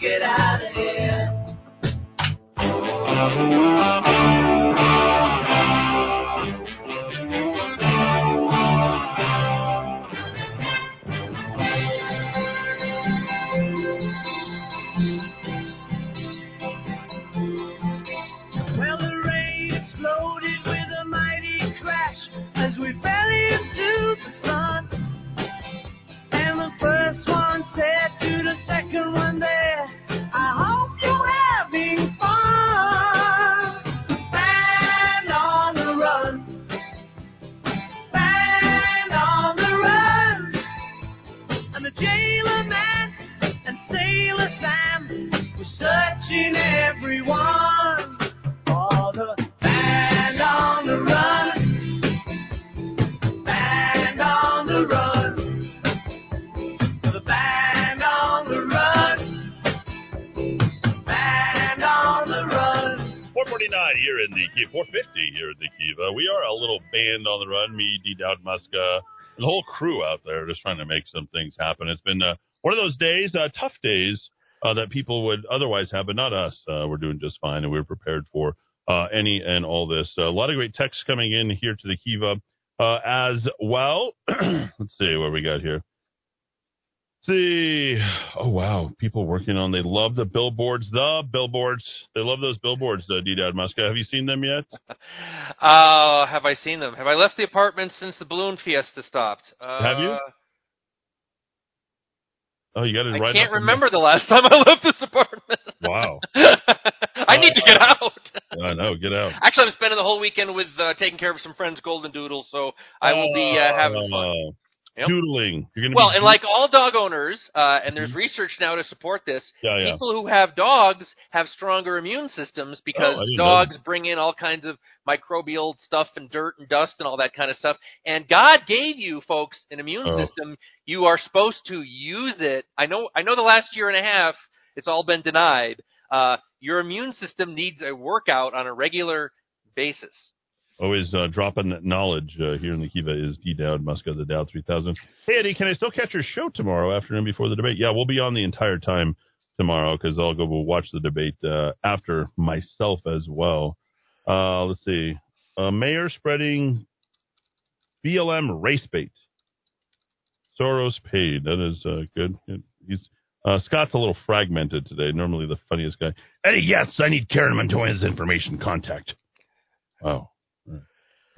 Get out of here. The whole crew out there just trying to make some things happen. It's been uh, one of those days, uh, tough days uh, that people would otherwise have, but not us. Uh, we're doing just fine, and we're prepared for uh, any and all this. a lot of great texts coming in here to the Kiva uh, as well. Let's see what we got here. See. Oh wow, people working on. They love the billboards. The billboards. They love those billboards. Uh, D. Dowd Muska. Have you seen them yet? Uh, have I seen them? Have I left the apartment since the balloon fiesta stopped? Uh, Have you? Oh, you got it right. I can't remember the last time I left this apartment. Wow. I need to get out. I know. Get out. Actually, I'm spending the whole weekend with uh, taking care of some friends' golden doodles, so I will be uh, having fun. Oh, Yep. Doodling. Well, and like all dog owners, uh, and there's research now to support this. Yeah, yeah. People who have dogs have stronger immune systems because Oh, didn't know dogs bring in all kinds of microbial stuff and dirt and dust and all that kind of stuff. And God gave you folks an immune Oh. system. You are supposed to use it. I know. I know. The last year and a half, it's all been denied. Uh, your immune system needs a workout on a regular basis. Always uh, dropping knowledge uh, here in the Kiva is D. Dowd Muska, the Dow 3000. Hey, Eddy, can I still catch your show tomorrow afternoon before the debate? Yeah, we'll be on the entire time tomorrow because I'll go we'll watch the debate uh, after myself as well. Uh, let's see. Uh, mayor spreading BLM race bait. Soros paid. That is uh, good. He's uh, Scott's a little fragmented today. Normally the funniest guy. Eddy, yes, I need Karen Montoya's information. Contact. Oh.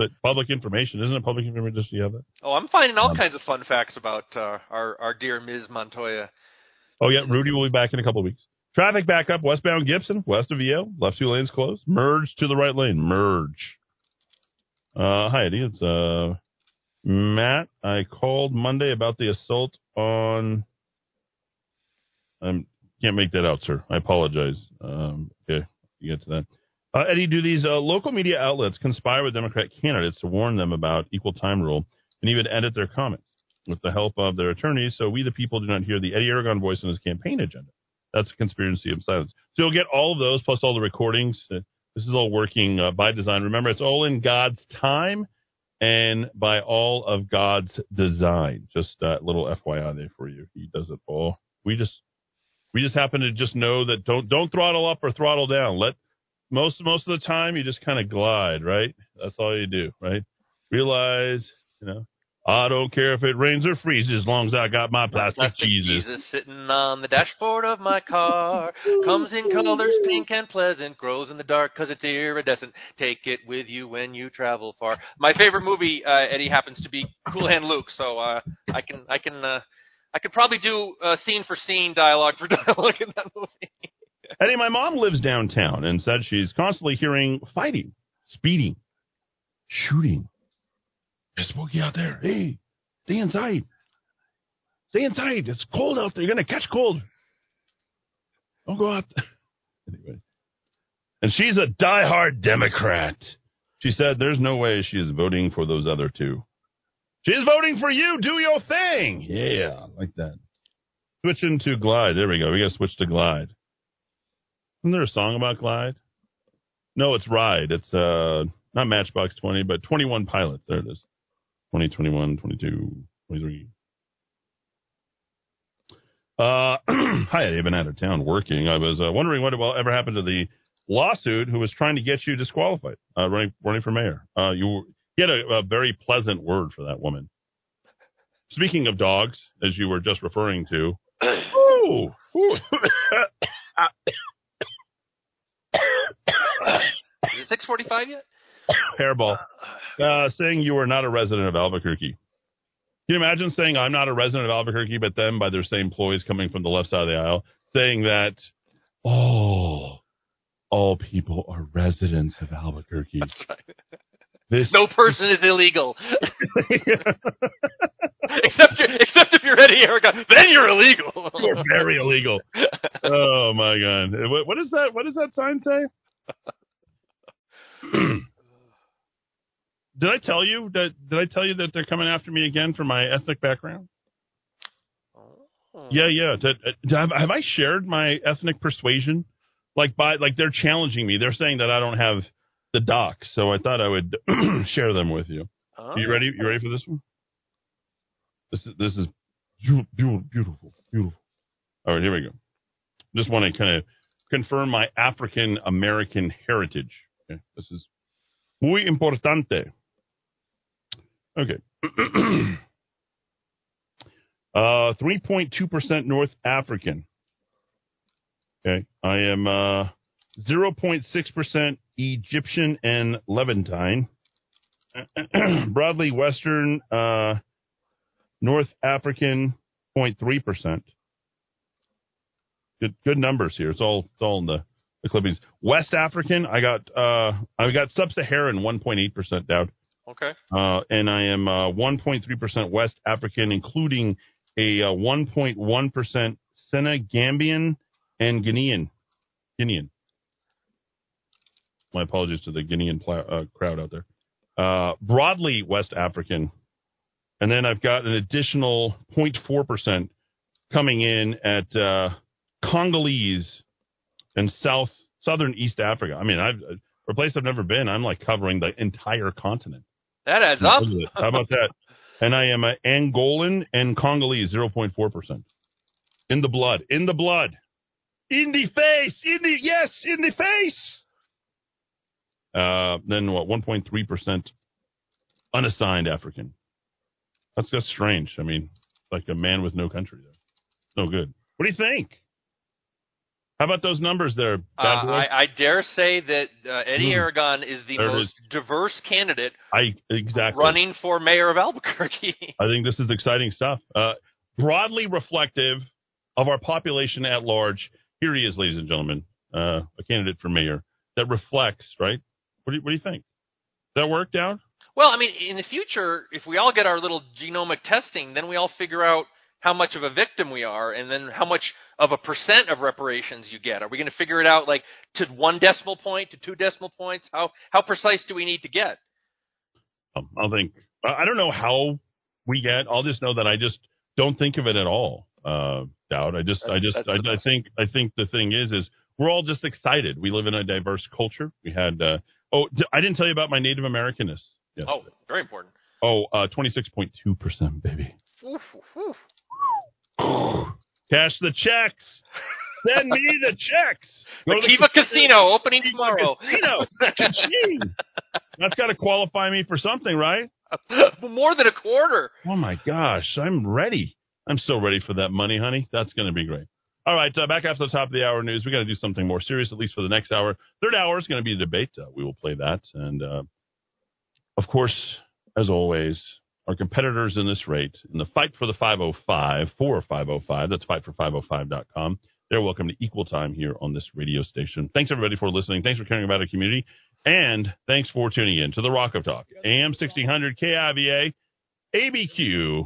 But public information, isn't it public information? Does she have that? Oh, I'm finding all Um, kinds of fun facts about uh, our our dear Ms. Montoya. Oh yeah, Rudy will be back in a couple of weeks. Traffic backup westbound Gibson, west of Yale. Left two lanes closed. Merge to the right lane. Merge. Uh, hi Eddy, it's uh Matt. I called Monday about the assault on. I can't make that out, sir. I apologize. Um, okay, you get to that. Uh, Eddy, do these uh, local media outlets conspire with Democrat candidates to warn them about equal time rule and even edit their comments with the help of their attorneys so we, the people, do not hear the Eddy Aragon voice in his campaign agenda? That's a conspiracy of silence. So you'll get all of those plus all the recordings. Uh, This is all working uh, by design. Remember, it's all in God's time and by all of God's design. Just that little FYI there for you. He does it all. We just we just happen to just know that don't don't throttle up or throttle down. Let most most of the time you just kind of glide, right? That's all you do, right? Realize, you know, I don't care if it rains or freezes as long as I got my plastic, Plastic Jesus. Jesus sitting on the dashboard of my car. Comes in colors pink and pleasant. Grows in the dark because it's iridescent. Take it with you when you travel far. My favorite movie, uh, Eddy, happens to be Cool Hand Luke. So uh, I can I can uh, I could probably do uh, scene for scene, dialogue for dialogue in that movie. Eddy, my mom lives downtown and said she's constantly hearing fighting, speeding, shooting. It's spooky out there. Hey, stay inside. Stay inside. It's cold out there. You're going to catch cold. Don't go out. anyway. And she's a diehard Democrat. She said there's no way she is voting for those other two. She's voting for you. Do your thing. Yeah, like that. Switching to Glide. There we go. We got to switch to Glide. Isn't there a song about Glide? No, it's Ride. It's uh not Matchbox 20, but 21 Pilots. There it is. 20, 21, 22, 23. Uh, hi, I've been out of town working. I was uh, wondering what will ever happened to the lawsuit who was trying to get you disqualified, uh, running running for mayor. Uh, you he had a, a very pleasant word for that woman. Speaking of dogs, as you were just referring to, ooh, ooh. Is it six forty five yet? hairball, uh, saying you are not a resident of Albuquerque. Can you imagine saying I'm not a resident of Albuquerque, but then by their same employees coming from the left side of the aisle saying that all all people are residents of Albuquerque. That's right. This No person is illegal. except except if you're Eddy Aragon, then you're illegal. You're very illegal. Oh my god! What, what is that? What does that sign say? did I tell you that? Did I tell you that they're coming after me again for my ethnic background? Yeah, yeah. Did, uh, have, have I shared my ethnic persuasion like by like they're challenging me. They're saying that I don't have the docs, so I thought I would share them with you. Oh. You ready? You ready for this one? This is this is beautiful, beautiful, beautiful, beautiful. All right, here we go. Just want to kind of confirm my African American heritage. Okay, this is muy importante. Okay. uh, 3.2% North African. Okay. I am uh, 0.6% Egyptian and Levantine. Broadly Western uh, North African, 0.3%. Good, good numbers here. It's all, it's all in the, the clippings. West African, I got, uh, I got Sub-Saharan, 1.8% down. Okay. Uh, and I am uh, 1.3% West African, including a uh, 1.1% Senegambian and Guinean. Guinean. My apologies to the Guinean pla- uh, crowd out there. Uh, broadly West African. And then I've got an additional 0.4% coming in at uh, Congolese and South Southern East Africa. I mean, I've, for a place I've never been, I'm like covering the entire continent. That adds up. How about that? And I am an Angolan and Congolese, 0.4%. In the blood. In the blood. In the face. In the, yes, in the face. Uh, then what? 1.3% unassigned African. That's just strange. I mean, like a man with no country there. No good. What do you think? How about those numbers there, Uh. I, I dare say that uh, Eddy Hmm. Aragon is the There most is. diverse candidate I exactly. running for mayor of Albuquerque. I think this is exciting stuff. Uh, broadly reflective of our population at large. Here he is, ladies and gentlemen, uh, a candidate for mayor that reflects, right? What do you, what do you think? Does that work out? well, I mean, in the future, if we all get our little genomic testing, then we all figure out how much of a victim we are, and then how much of a percent of reparations you get. Are we going to figure it out like to one decimal point, to two decimal points? How how precise do we need to get? Um, I don't think. I don't know how we get. I'll just know that I just don't think of it at all. Uh, Dowd. I just. I just. I, I think. I think the thing is, is we're all just excited. We live in a diverse culture. We had. Uh, oh, I didn't tell you about my Native Americanness. Yes. Oh, very important. Oh, uh, 26.2 percent, baby. Oof, oof, oof. Cash the checks. Send me the checks. Go The Kiva Casino opening tomorrow. Casino. That's got to qualify me for something, right? More than a quarter. Oh my gosh, I'm ready. I'm so ready for that money, honey. That's going to be great. All right, uh, back after the top of the hour news, we got to do something more serious, at least for the next hour. Third hour is going to be a debate. Uh, we will play that, and uh, of course, as always, our competitors in this rate in the fight for the 505 for 505. That's fightfor505.com. They're welcome to equal time here on this radio station. Thanks everybody for listening. Thanks for caring about our community, and thanks for tuning in to the Rock of Talk, AM 1600 KIVA, ABQ.FM,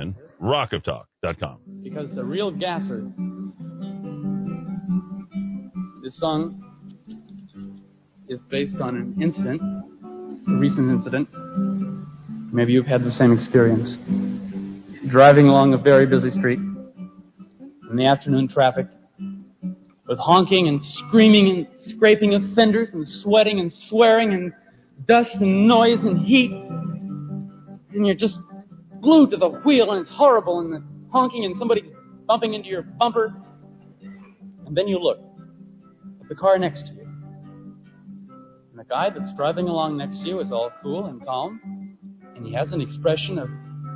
and rockoftalk.com. because a real gasser. This song is based on an incident, a recent incident. Maybe you've had the same experience. Driving along a very busy street in the afternoon traffic with honking and screaming and scraping of fenders and sweating and swearing and dust and noise and heat. And you're just glued to the wheel and it's horrible and the honking and somebody bumping into your bumper. And then you look at the car next to you. And the guy that's driving along next to you is all cool and calm. And he has an expression of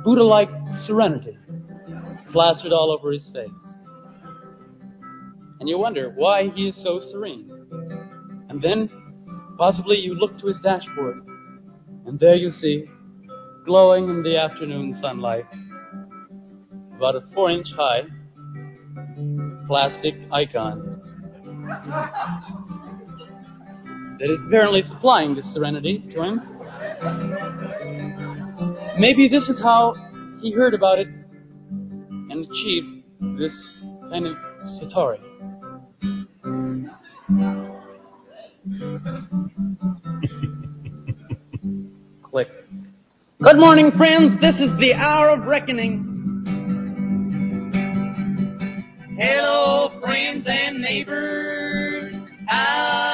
Buddha like serenity plastered all over his face. And you wonder why he is so serene. And then possibly you look to his dashboard. And there you see, glowing in the afternoon sunlight, about a four inch high plastic icon that is apparently supplying this serenity to him. Maybe this is how he heard about it and achieved this kind of satori. Click. Good morning, friends. This is the hour of reckoning. Hello, friends and neighbors. How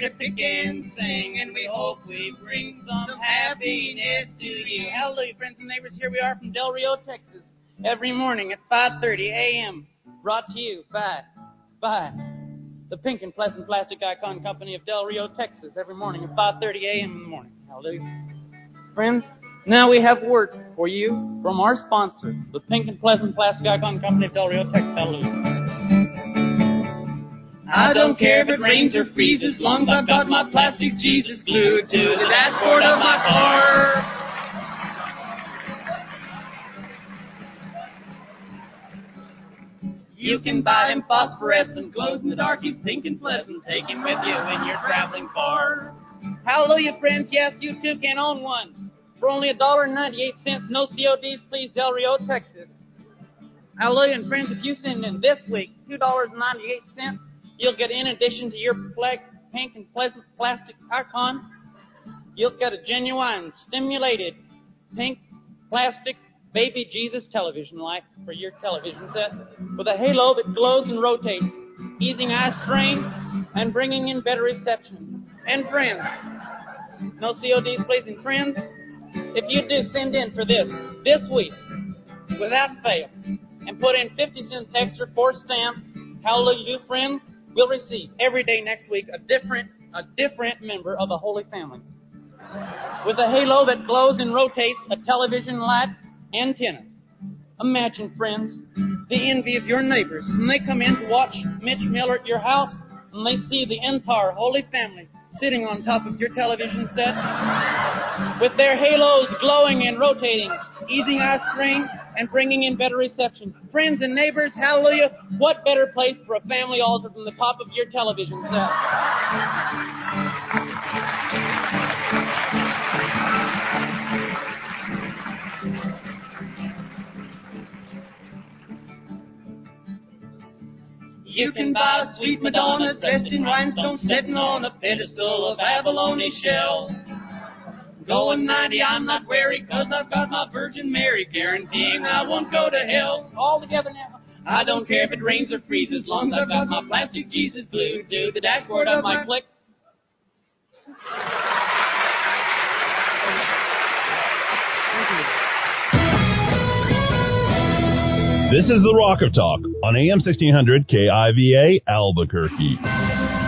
to pick and sing, and we hope we bring some happiness to you. Hallelujah, friends and neighbors. Here we are from Del Rio, Texas, every morning at 5:30 a.m. Brought to you by by the Pink and Pleasant Plastic Icon Company of Del Rio, Texas, every morning at 5:30 a.m. in the morning. Hallelujah, friends. Now we have word for you from our sponsor, the Pink and Pleasant Plastic Icon Company of Del Rio, Texas. Hallelujah. I don't care if it rains or freezes, as long as I've got my plastic Jesus glued to the dashboard of my car. You can buy them phosphorescent glows in the dark. He's pink and pleasant. Take him with you when you're traveling far. Hallelujah, friends. Yes, you too can own one. For only $1.98, no CODs, please, Del Rio, Texas. Hallelujah, and friends, if you send in this week $2.98, you'll get in addition to your black, pink and pleasant plastic icon, you'll get a genuine, stimulated, pink plastic baby Jesus television light for your television set with a halo that glows and rotates, easing eye strain and bringing in better reception. And friends, no CODs, please. And friends, if you do send in for this this week without fail and put in 50 cents extra for stamps, hallelujah, you friends will receive every day next week a different a different member of the Holy Family with a halo that glows and rotates a television light antenna. Imagine, friends, the envy of your neighbors when they come in to watch Mitch Miller at your house and they see the entire Holy Family sitting on top of your television set with their halos glowing and rotating, easing eye strain and bringing in better reception. Friends and neighbors, hallelujah, what better place for a family altar than the top of your television set? You can buy a sweet Madonna dressed in rhinestone, sitting on a pedestal of abalone shell. Going 90, I'm not wary, cause I've got my Virgin Mary guaranteeing I won't go to hell. All together now. I don't care if it rains or freezes, as long as I've got my plastic Jesus glued to the dashboard of my click. This is the Rock of Talk on AM 1600 KIVA Albuquerque.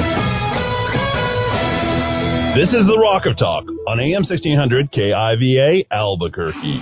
This is the Rock of Talk on AM 1600 KIVA Albuquerque.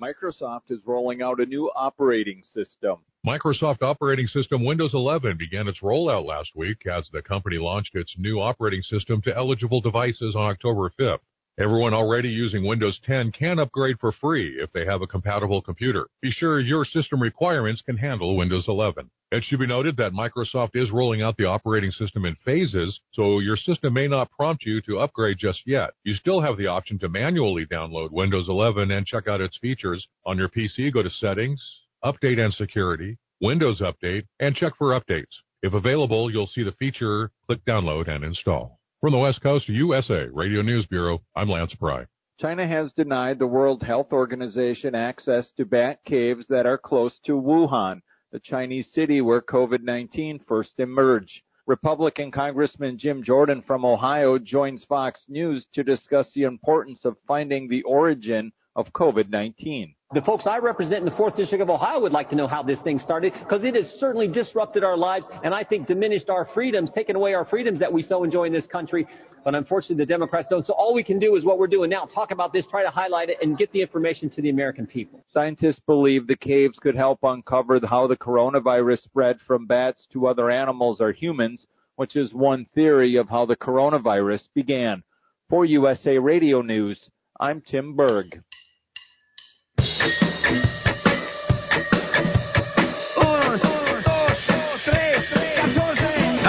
Microsoft is rolling out a new operating system. Microsoft operating system Windows 11 began its rollout last week as the company launched its new operating system to eligible devices on October 5th. Everyone already using Windows 10 can upgrade for free if they have a compatible computer. Be sure your system requirements can handle Windows 11. It should be noted that Microsoft is rolling out the operating system in phases, so your system may not prompt you to upgrade just yet. You still have the option to manually download Windows 11 and check out its features. On your PC, go to Settings, Update and Security, Windows Update, and check for updates. If available, you'll see the feature, click Download and Install. From the West Coast, USA Radio News Bureau, I'm Lance Pry. China has denied the World Health Organization access to bat caves that are close to Wuhan, the Chinese city where COVID 19 first emerged. Republican Congressman Jim Jordan from Ohio joins Fox News to discuss the importance of finding the origin of COVID 19. The folks I represent in the 4th District of Ohio would like to know how this thing started because it has certainly disrupted our lives and I think diminished our freedoms, taken away our freedoms that we so enjoy in this country. But unfortunately, the Democrats don't. So all we can do is what we're doing now talk about this, try to highlight it, and get the information to the American people. Scientists believe the caves could help uncover how the coronavirus spread from bats to other animals or humans, which is one theory of how the coronavirus began. For USA Radio News, I'm Tim Berg.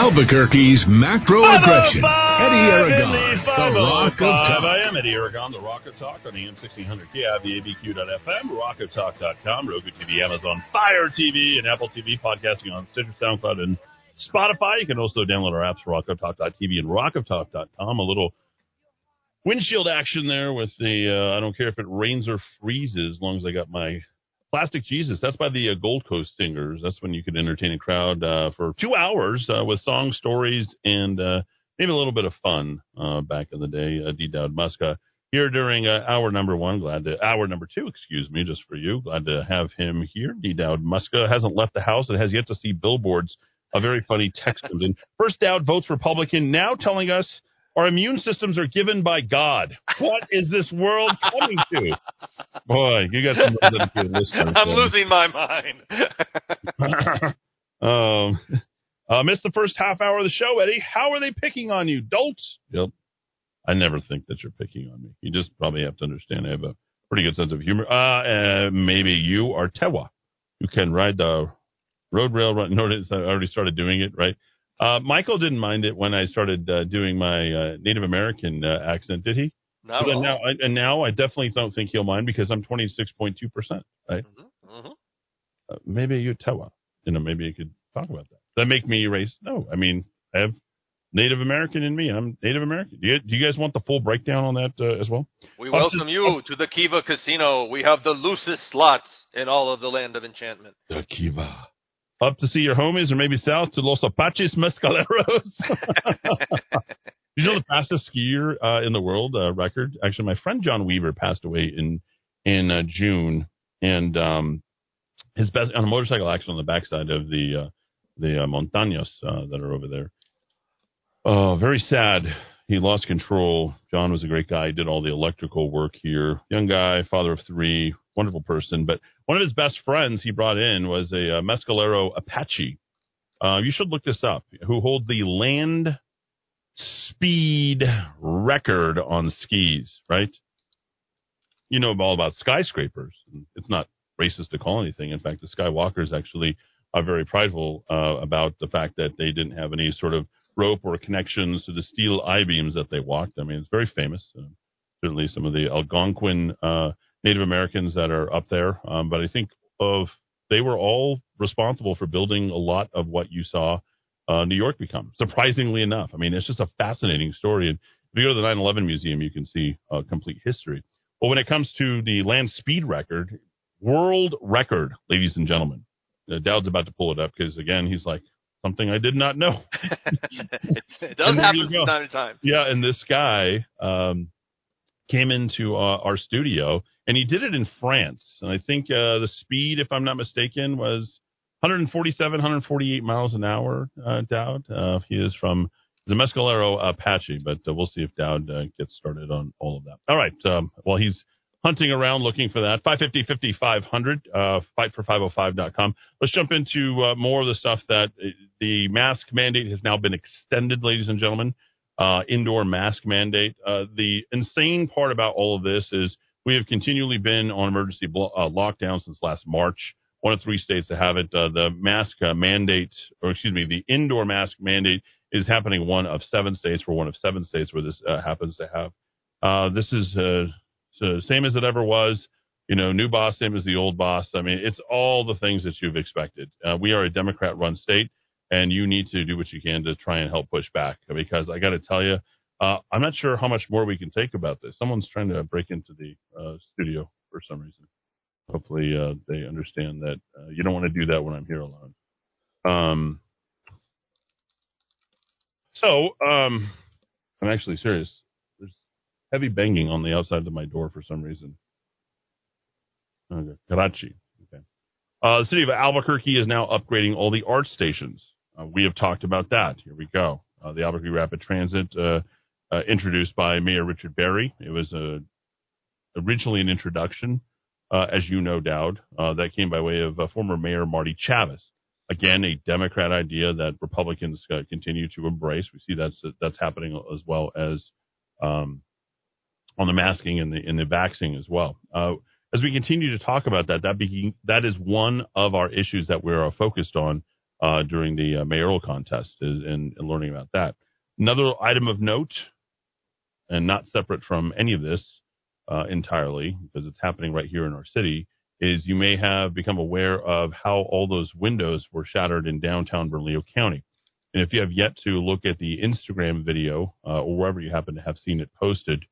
Albuquerque's macro aggression. Eddy Aragon, the Rock of Talk. I am Eddy Aragon, the Rock of Talk on AM 1600 KIV, ABQ.FM, rockoftalk.com, Roku TV, Amazon Fire TV, and Apple TV, podcasting on Stitcher, SoundCloud, and Spotify. You can also download our apps, rockoftalk.tv and rockoftalk.com. A little windshield action there with the, uh, I don't care if it rains or freezes, as long as I got my Plastic Jesus. That's by the uh, Gold Coast Singers. That's when you could entertain a crowd uh, for two hours uh, with song stories and uh, maybe a little bit of fun uh, back in the day. Uh, D. Dowd Muska here during uh, hour number one. Glad to hour number two, excuse me, just for you. Glad to have him here. D. Dowd Muska hasn't left the house and has yet to see billboards. A very funny text comes in. First Dowd votes Republican, now telling us our immune systems are given by God. What is this world coming to? Boy, you got some dedicated listeners. I'm losing my mind. um, uh, missed the first half hour of the show, Eddy. How are they picking on you, dolts? Yep. I never think that you're picking on me. You just probably have to understand I have a pretty good sense of humor. Uh, uh maybe you are Tewa. You can ride the road rail run. Notice I already started doing it, right? Uh, Michael didn't mind it when I started uh, doing my uh, Native American uh, accent, did he? At all. now, I, and now I definitely don't think he'll mind because I'm 26.2%, right? Mhm. Uh, maybe you Tewa. You know, maybe you could talk about that. Does that make me race? No. I mean, I have Native American in me. I'm Native American. Do you, do you guys want the full breakdown on that uh, as well? We welcome you to the Kiva Casino. We have the loosest slots in all of the land of enchantment. The Kiva. Up to see your homies, or maybe south to Los Apaches Mescaleros. you know the fastest skier uh, in the world uh, record? Actually, my friend John Weaver passed away in in uh, June, and um, his best on a motorcycle accident on the backside of the uh, the uh, montañas uh, that are over there. Oh, very sad. He lost control. John was a great guy. He did all the electrical work here. Young guy, father of three, wonderful person. But one of his best friends he brought in was a uh, Mescalero Apache. Uh, you should look this up. Who hold the land speed record on skis? Right? You know all about skyscrapers. It's not racist to call anything. In fact, the Skywalkers actually are very prideful uh, about the fact that they didn't have any sort of rope or connections to the steel I beams that they walked. I mean, it's very famous. Uh, certainly, some of the Algonquin uh, Native Americans that are up there. Um, but I think of they were all responsible for building a lot of what you saw uh, New York become. Surprisingly enough, I mean, it's just a fascinating story. And if you go to the 9/11 museum, you can see uh, complete history. But when it comes to the land speed record, world record, ladies and gentlemen, Dowd's about to pull it up because again, he's like something I did not know. it does happen from time to time. Yeah, and this guy um, came into uh, our studio, and he did it in France. And I think uh, the speed, if I'm not mistaken, was 147, 148 miles an hour. Uh, Dowd, uh, he is from the Mescalero Apache, but uh, we'll see if Dowd uh, gets started on all of that. All right. Um, well, he's hunting around looking for that. 550 5500, uh, fightfor505.com. Let's jump into uh, more of the stuff that uh, the mask mandate has now been extended, ladies and gentlemen. Uh, indoor mask mandate. Uh, the insane part about all of this is we have continually been on emergency blo- uh, lockdown since last March. One of three states that have it. Uh, the mask mandate, or excuse me, the indoor mask mandate is happening one of seven states. We're one of seven states where this happens to have. This is so same as it ever was. You know, new boss, same as the old boss. I mean, it's all the things that you've expected. Uh, we are a Democrat-run state, and you need to do what you can to try and help push back. Because I got to tell you, uh, I'm not sure how much more we can take about this. Someone's trying to break into the uh, studio for some reason. Hopefully, uh, they understand that uh, you don't want to do that when I'm here alone. Um, so, um, I'm actually serious. Heavy banging on the outside of my door for some reason. Okay. Karachi. Okay. Uh, the city of Albuquerque is now upgrading all the art stations. Uh, we have talked about that. Here we go. Uh, the Albuquerque Rapid Transit, uh, uh, introduced by Mayor Richard Berry. It was a, originally an introduction, uh, as you know, Dowd, uh, that came by way of uh, former Mayor Marty Chavez. Again, a Democrat idea that Republicans uh, continue to embrace. We see that's that's happening as well as um, on the masking and the and the vaccine as well. Uh, as we continue to talk about that, that be, that is one of our issues that we're focused on uh, during the uh, mayoral contest and learning about that. Another item of note, and not separate from any of this uh, entirely, because it's happening right here in our city, is you may have become aware of how all those windows were shattered in downtown Bernalillo County. And if you have yet to look at the Instagram video uh, or wherever you happen to have seen it posted,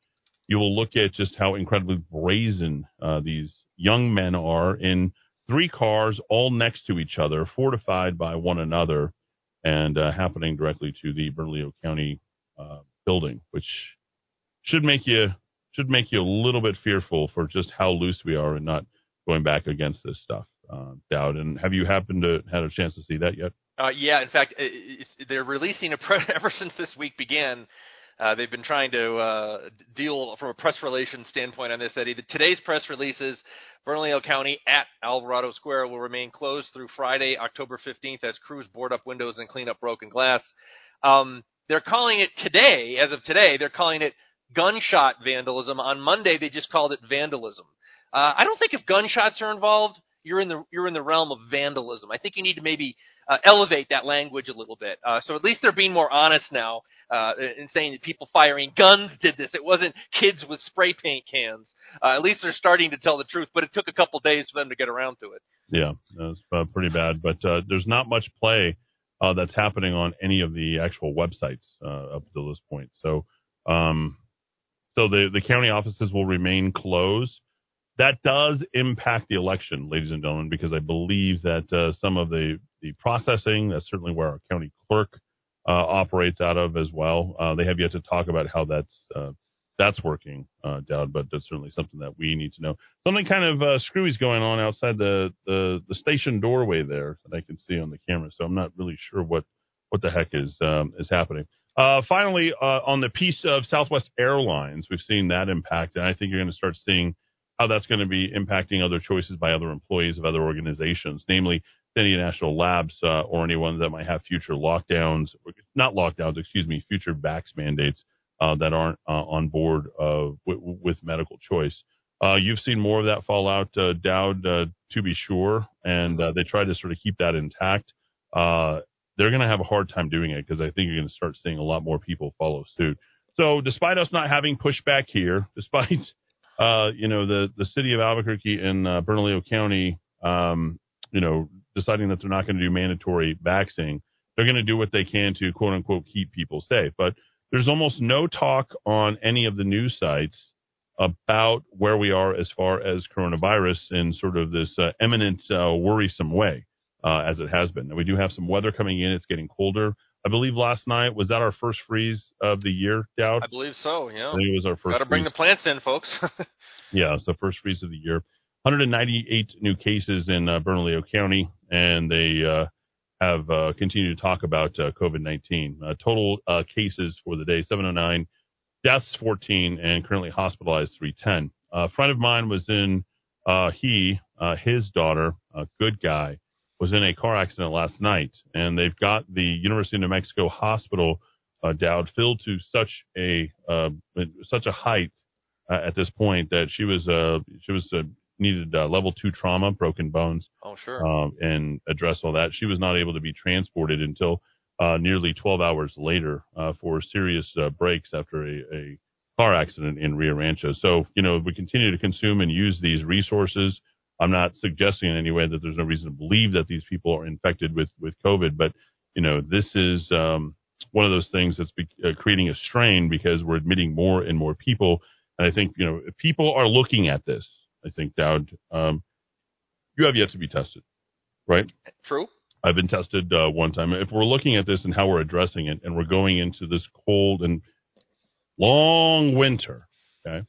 you will look at just how incredibly brazen uh, these young men are in three cars all next to each other, fortified by one another, and uh, happening directly to the Bernalillo County uh, building, which should make you should make you a little bit fearful for just how loose we are and not going back against this stuff. Uh, Dowd, and have you happened to had a chance to see that yet? Uh, yeah, in fact, they're releasing a pre- ever since this week began. Uh, they've been trying to uh, deal from a press relations standpoint on this. Eddy, today's press releases: Bernalillo County at Alvarado Square will remain closed through Friday, October 15th, as crews board up windows and clean up broken glass. Um, they're calling it today, as of today, they're calling it gunshot vandalism. On Monday, they just called it vandalism. Uh, I don't think if gunshots are involved, you're in the you're in the realm of vandalism. I think you need to maybe uh, elevate that language a little bit. Uh, so at least they're being more honest now uh, in saying that people firing guns did this. It wasn't kids with spray paint cans. Uh, at least they're starting to tell the truth, but it took a couple days for them to get around to it. Yeah, that's uh, pretty bad. But uh, there's not much play uh, that's happening on any of the actual websites uh, up to this point. So, um, so the the county offices will remain closed. That does impact the election, ladies and gentlemen, because I believe that uh, some of the the processing, that's certainly where our county clerk operates out of as well. Uh, they have yet to talk about how that's uh, that's working, uh, Dowd, but that's certainly something that we need to know. Something kind of uh, screwy's going on outside the, the the station doorway there that I can see on the camera. So I'm not really sure what what the heck is um, is happening. Uh, finally, uh, on the piece of Southwest Airlines, we've seen that impact, and I think you're going to start seeing how that's going to be impacting other choices by other employees of other organizations, namely any national labs uh, or anyone that might have future lockdowns, not lockdowns, excuse me, future vax mandates uh, that aren't uh, on board w- with medical choice. Uh, you've seen more of that fallout, uh, Dowd, uh, to be sure, and they tried to sort of keep that intact. they're going to have a hard time doing it because I think you're going to start seeing a lot more people follow suit. So, despite us not having pushback here, despite you know the the city of Albuquerque and Bernalillo County, um, you know, deciding that they're not going to do mandatory vaccine, they're going to do what they can to quote unquote keep people safe. But there's almost no talk on any of the news sites about where we are as far as coronavirus in sort of this uh, eminent, uh, worrisome way, uh, as it has been. And we do have some weather coming in. It's getting colder. I believe last night was that our first freeze of the year, Dowd? I believe so. Yeah, I think it was our first. Got to bring the plants in, folks. yeah, it's the first freeze of the year. 198 new cases in uh, Bernalillo County, and they uh, have uh, continued to talk about uh, COVID 19. Uh, total uh, cases for the day 709, deaths 14, and currently hospitalized 310. a friend of mine was in, he, his daughter, a good guy, was in a car accident last night, and they've got the University of New Mexico hospital Dowd filled to such a such a height at this point that she was she was needed uh, level two trauma, broken bones. Oh, sure. Um, and address all that. She was not able to be transported until uh, nearly 12 hours later uh, for serious uh, breaks after a, a car accident in Rio Rancho. So, you know, we continue to consume and use these resources. I'm not suggesting in any way that there's no reason to believe that these people are infected with, with COVID, but, you know, this is um, one of those things that's be, uh, creating a strain because we're admitting more and more people. And I think, you know, if people are looking at this, I think, Dowd. Um, you have yet to be tested, right? True. I've been tested uh, one time. If we're looking at this and how we're addressing it, and we're going into this cold and long winter, okay,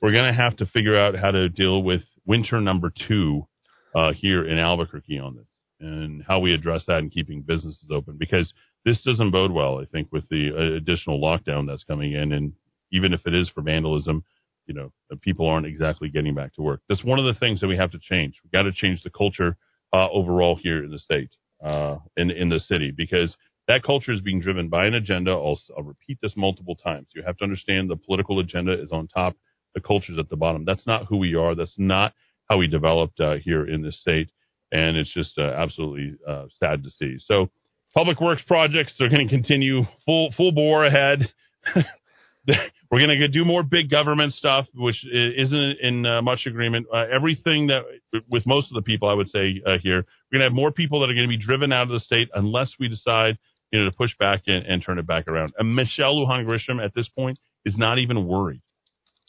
we're going to have to figure out how to deal with winter number two uh, here in Albuquerque on this, and how we address that and keeping businesses open because this doesn't bode well. I think with the uh, additional lockdown that's coming in, and even if it is for vandalism, you know, people aren't exactly getting back to work. That's one of the things that we have to change. We've got to change the culture uh, overall here in the state, uh, in in the city, because That culture is being driven by an agenda. I'll, I'll repeat this multiple times. You have to understand the political agenda is on top, the culture is at the bottom. That's not who we are. That's not how we developed uh, here in this state, and it's just uh, absolutely uh, sad to see. So, public works projects are going to continue full full bore ahead. We're going to do more big government stuff, which isn't in uh, much agreement. Uh, everything that, with most of the people, I would say uh, here, we're going to have more people that are going to be driven out of the state unless we decide, you know, to push back and, and turn it back around. And Michelle Lujan Grisham at this point is not even worried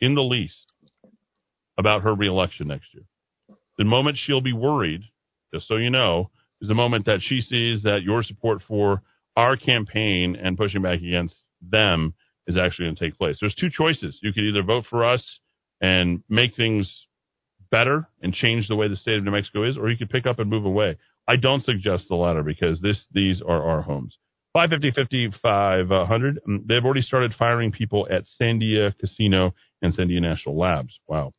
in the least about her reelection next year. The moment she'll be worried, just so you know, is the moment that she sees that your support for our campaign and pushing back against them is actually going to take place. There's two choices. You could either vote for us and make things better and change the way the state of New Mexico is, or you could pick up and move away. I don't suggest the latter because this these are our homes. 550 5500. Mm, They've already started firing people at Sandia Casino and Sandia National Labs. Wow.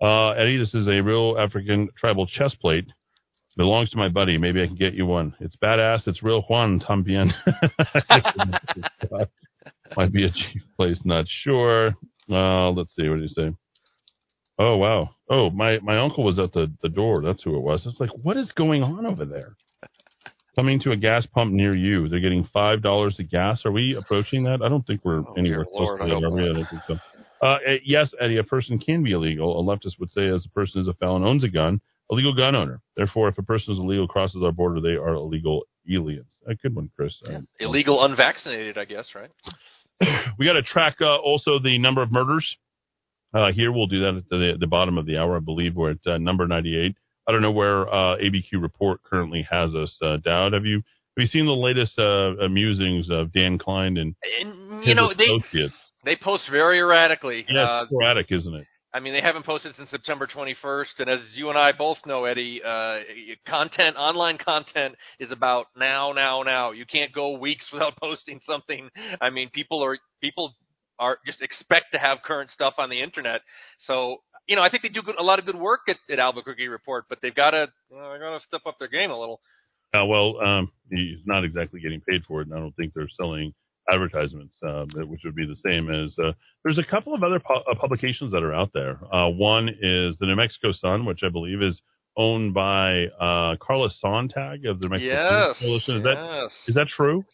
Uh, Eddie, this is a real African tribal chest plate. Belongs to my buddy. Maybe I can get you one. It's badass. It's real Juan Tambien. Might be a cheap place. Not sure. Uh, let's see. What did you say? Oh wow. Oh my my uncle was at the the door. That's who it was. It's like what is going on over there? Coming to a gas pump near you. They're getting five dollars a gas. Are we approaching that? I don't think we're anywhere dear Lord, close to that. Are we? I don't think so. Uh, eh, yes, Eddy. A person can be illegal. A leftist would say, as a person is a felon, owns a gun, a legal gun owner. Therefore, if a person is illegal, crosses our border, they are illegal aliens. A good one, Chris. Uh, Illegal unvaccinated, I guess, right? we got to track uh, also the number of murders. Uh, here we'll do that at the, the bottom of the hour. I believe we're at uh, number 98. I don't know where uh, ABQ report currently has us. Uh, Dowd, have you have you seen the latest uh, musings of Dan Klein and And, his you know, they associates? they post very erratically. Yeah, Uh, sporadic, isn't it? I mean, they haven't posted since September 21st, and as you and I both know, Eddy, uh, content, online content is about now, now, now. You can't go weeks without posting something. I mean, people are people are just expect to have current stuff on the internet. So, you know, I think they do good, a lot of good work at, at Albuquerque Report, but they've got to, you know, they got to step up their game a little. Uh, well, um, he's not exactly getting paid for it, and I don't think they're selling advertisements, uh, which would be the same as. Uh, there's a couple of other pu- uh, publications that are out there. Uh, one is the New Mexico Sun, which I believe is owned by uh, Carla Sonntag of the New Mexico Yes, Coalition. Is that yes. is that true?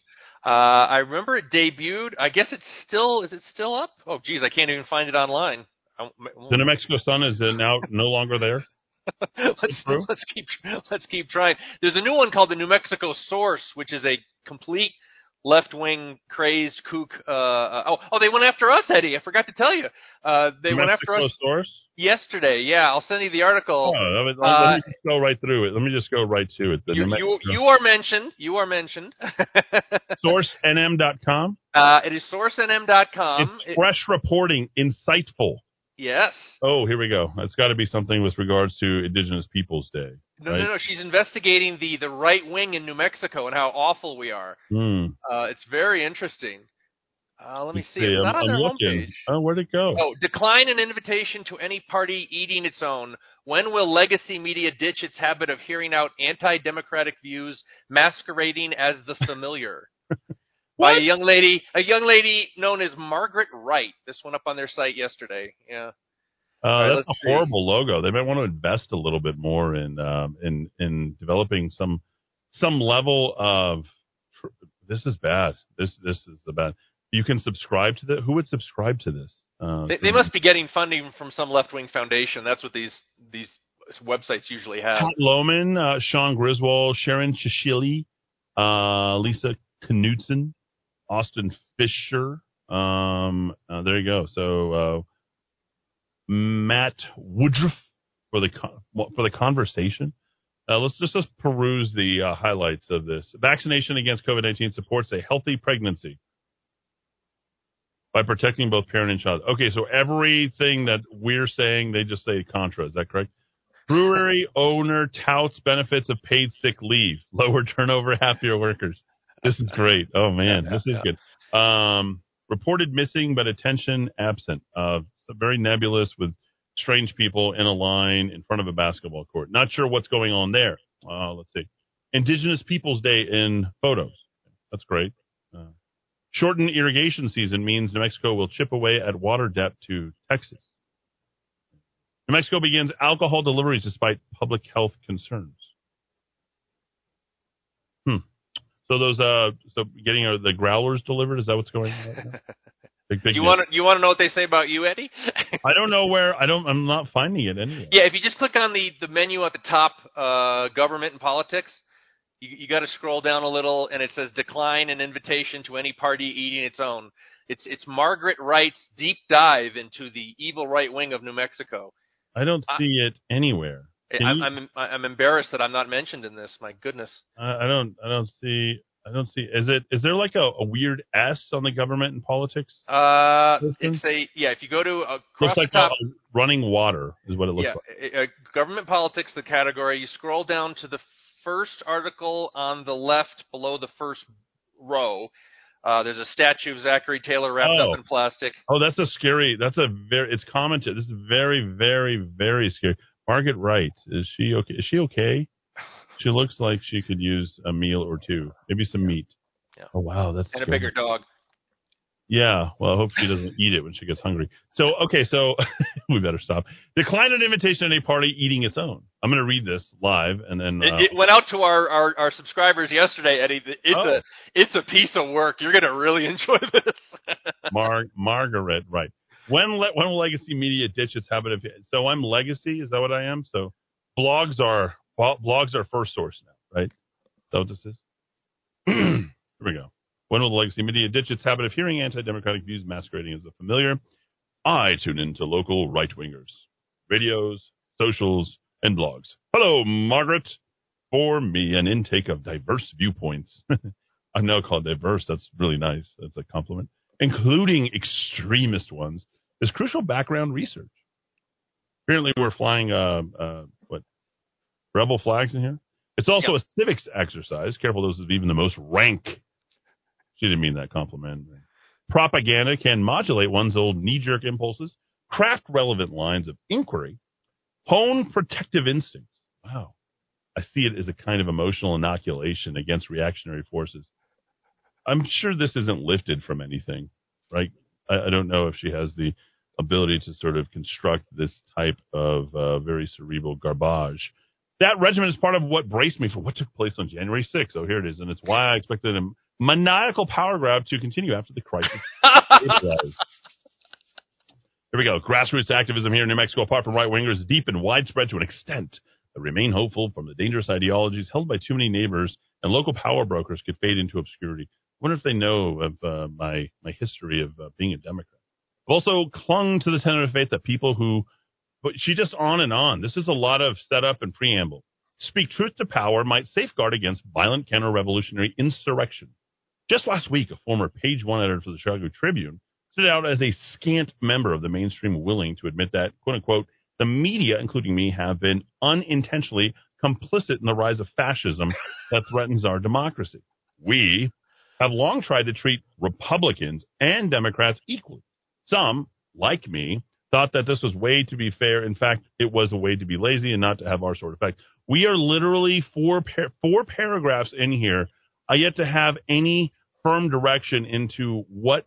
Uh, I remember it debuted. I guess it's still is it still up? Oh, geez, I can't even find it online. The New Mexico Sun is now no longer there. let's let's keep let's keep trying. There's a new one called the New Mexico Source, which is a complete left wing crazed kook. Uh, uh, oh, oh, they went after us, Eddy. I forgot to tell you. Uh, they New went after us Source. yesterday. Yeah, I'll send you the article. Oh, let me, let Uh, me just go right through it. Let me just go right to it. You, you you are mentioned. You are mentioned. SourceNM.com. uh, it is sourcenm.com. It's It- fresh reporting, insightful. Yes. Oh, here we go. It's got to be something with regards to Indigenous Peoples Day. No, right? no, no. She's investigating the the right wing in New Mexico and how awful we are. Hmm. Uh, it's very interesting. Uh, let me Let's see. It's I'm, not on I'm their looking. homepage. Oh, where'd it go? Oh, decline an invitation to any party eating its own. When will legacy media ditch its habit of hearing out anti-democratic views masquerading as the familiar? By a young lady, a young lady known as Margaret Wright. This went up on their site yesterday. Yeah. Uh, right, that's a see. horrible logo. They might want to invest a little bit more in um, in in developing some some level of. This is bad. This this is the bad. You can subscribe to that. Who would subscribe to this? Uh, They, they must be getting funding from some left-wing foundation. That's what these these websites usually have. Pat Lohmann, uh, Shaun Griswold, Sharon Chishili, uh, Lisa Knudsen, Austin Fisher. Um, uh, there you go. So uh, Matt Woodruff for the con- for the conversation. Uh, let's just let's peruse the uh, highlights of this. Vaccination against COVID nineteen supports a healthy pregnancy by protecting both parent and child. Okay, so everything that we're saying, they just say contra. Is that correct? Brewery owner touts benefits of paid sick leave, lower turnover, happier workers. This is great. Oh man, this is good. Um, reported missing but attention absent. Uh, very nebulous with strange people in a line in front of a basketball court. Not sure what's going on there. Uh, let's see. Indigenous Peoples Day in photos. That's great. Uh, shortened irrigation season means New Mexico will chip away at water depth to Texas. New Mexico begins alcohol deliveries despite public health concerns. Hmm. So those uh, so getting uh, the growlers delivered is that what's going on? Right? Big, big you want to you want to know what they say about you, Eddy? I don't know where. I don't. I'm not finding it anywhere. yeah, if you just click on the the menu at the top, uh, government and politics, you, you got to scroll down a little, and it says decline an invitation to any party eating its own. It's it's Margaret Wright's deep dive into the evil right wing of New Mexico. I don't see it anywhere. I'm, I'm I'm embarrassed that I'm not mentioned in this. My goodness. I don't. I don't see. I don't see. Is it? Is there like a, a weird S on the government and politics? Uh, it's a yeah. If you go to uh, Looks like the top, uh, running water is what it looks yeah, like. uh, uh, government politics, the category. You scroll down to the first article on the left below the first row. Uh, there's a statue of Zachary Taylor wrapped Oh. up in plastic. Oh, that's a scary. That's a very. It's commented. This is very, very, very scary. Margaret Wright is she okay? Is she okay? She looks like she could use a meal or two, maybe some meat. Yeah. Oh wow, that's and a bigger dog. Yeah, well, I hope she doesn't eat it when she gets hungry. So, okay, so we better stop. Decline an invitation to any party eating its own. I'm going to read this live, and then uh, It, it went out to our, our, our subscribers yesterday, Eddy. It's Oh. a it's a piece of work. You're gonna really enjoy this. Mar- Margaret, right? When le- when will Legacy Media ditch its habit of? So I'm Legacy. Is that what I am? So blogs are well, blogs are first source now, right? Is that what this is? Here we go. When will the Legacy Media ditch its habit of hearing anti-democratic views masquerading as the familiar? I tune into local right-wingers, radios, socials, and blogs. Hello, Margaret. For me, an intake of diverse viewpoints. I'm now called diverse. That's really nice. That's a compliment. Including extremist ones, is crucial background research. Apparently, we're flying uh, uh, what rebel flags in here. It's also a civics exercise. Careful, those of even the most rank. She didn't mean that compliment. Propaganda can modulate one's old knee-jerk impulses, craft relevant lines of inquiry, hone protective instincts. Wow. I see it as a kind of emotional inoculation against reactionary forces. I'm sure this isn't lifted from anything, right? I, I don't know if she has the ability to sort of construct this type of uh, very cerebral garbage. That regiment is part of what braced me for what took place on January 6th. Oh, here it is. And it's why I expected a maniacal power grab to continue after the crisis. Here we go. Grassroots activism here in New Mexico, apart from right wingers, deep and widespread to an extent that remain hopeful from the dangerous ideologies held by too many neighbors and local power brokers could fade into obscurity. I wonder if they know of uh, my my history of uh, being a Democrat. I've also clung to the tenet of faith that people who, but she just on and on. This is a lot of setup and preamble. Speak truth to power might safeguard against violent counter-revolutionary insurrection. Just last week, a former page one editor for the Chicago Tribune stood out as a scant member of the mainstream willing to admit that, quote unquote, the media, including me, have been unintentionally complicit in the rise of fascism that threatens our democracy. We have long tried to treat Republicans and Democrats equally. Some, like me, thought that this was way to be fair. In fact, it was a way to be lazy and not to have our sort of effect. We are literally four par- four paragraphs in here. I yet to have any firm direction into what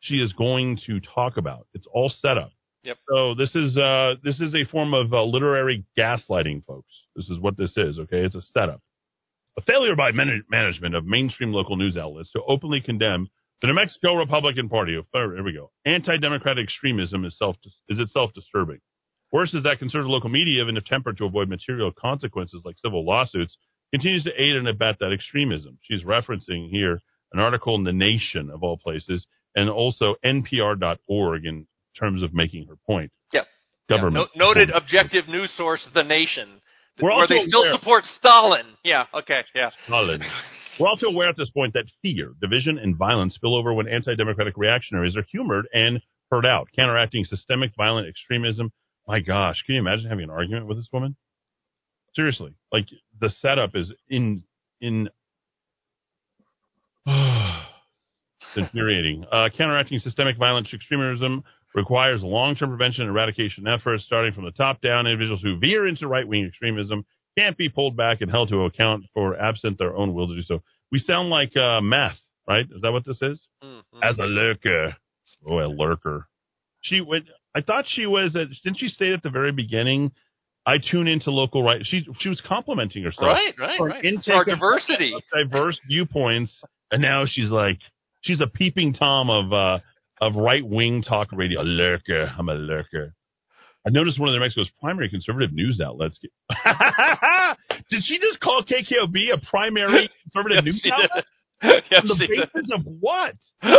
she is going to talk about. It's all set up. Yep. So this is uh, this is a form of uh, literary gaslighting, folks. This is what this is. Okay, it's a setup. A failure by man- management of mainstream local news outlets to openly condemn the New Mexico Republican Party. Oh, Here we go. Anti-democratic extremism is self is itself disturbing. Worse is that conservative local media, even if attempt to avoid material consequences like civil lawsuits, continues to aid and abet that extremism. She's referencing here an article in The Nation, of all places, and also NPR.org in terms of making her point. Yeah. Government. No, noted objective news source, The Nation, We're where they still aware- support Stalin. Yeah. Okay. Yeah. Solid. We're also aware at this point that fear, division, and violence spill over when anti-democratic reactionaries are humored and heard out, counteracting systemic violent extremism. My gosh, can you imagine having an argument with this woman? Seriously, like the setup is in in. infuriating. Uh, counteracting systemic violent extremism requires long-term prevention and eradication efforts, starting from the top down. Individuals who veer into right-wing extremism can't be pulled back and held to account for absent their own will to do so. We sound like uh, meth, right? Is that what this is? Mm-hmm. As a lurker. Oh, a lurker. She went. I thought she was. At, didn't she state at the very beginning? I tune into local right. She she was complimenting herself. Right, right, right. intake our of- diversity. of diverse viewpoints, and now she's like she's a peeping tom of uh of right wing talk radio. A lurker. I'm a lurker. I noticed one of the Mexico's primary conservative news outlets. Did she just call KKOB a primary conservative news outlet? On the did. basis of what?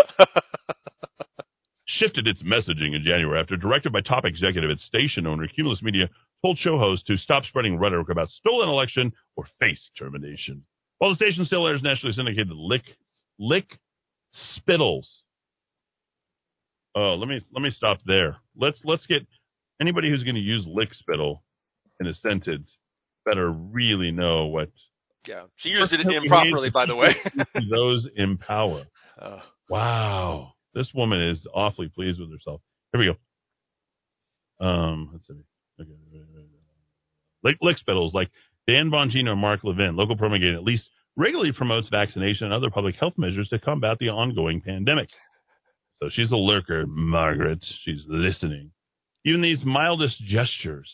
Shifted its messaging in January after, directed by top executive its station owner Cumulus Media, told show hosts to stop spreading rhetoric about stolen election or face termination. While the station still airs nationally syndicated Lick Lick Spittles. Oh, let me let me stop there. Let's let's get anybody who's going to use lick spittle in a sentence better really know what Yeah, she used it improperly, by the way. those in power. Uh, Wow. This woman is awfully pleased with herself. Here we go. Um, let's see. Okay. Lick, lick spittles like Dan Bongino and Mark Levin, local promulgating at least regularly promotes vaccination and other public health measures to combat the ongoing pandemic. So she's a lurker, Margaret. She's listening. Even these mildest gestures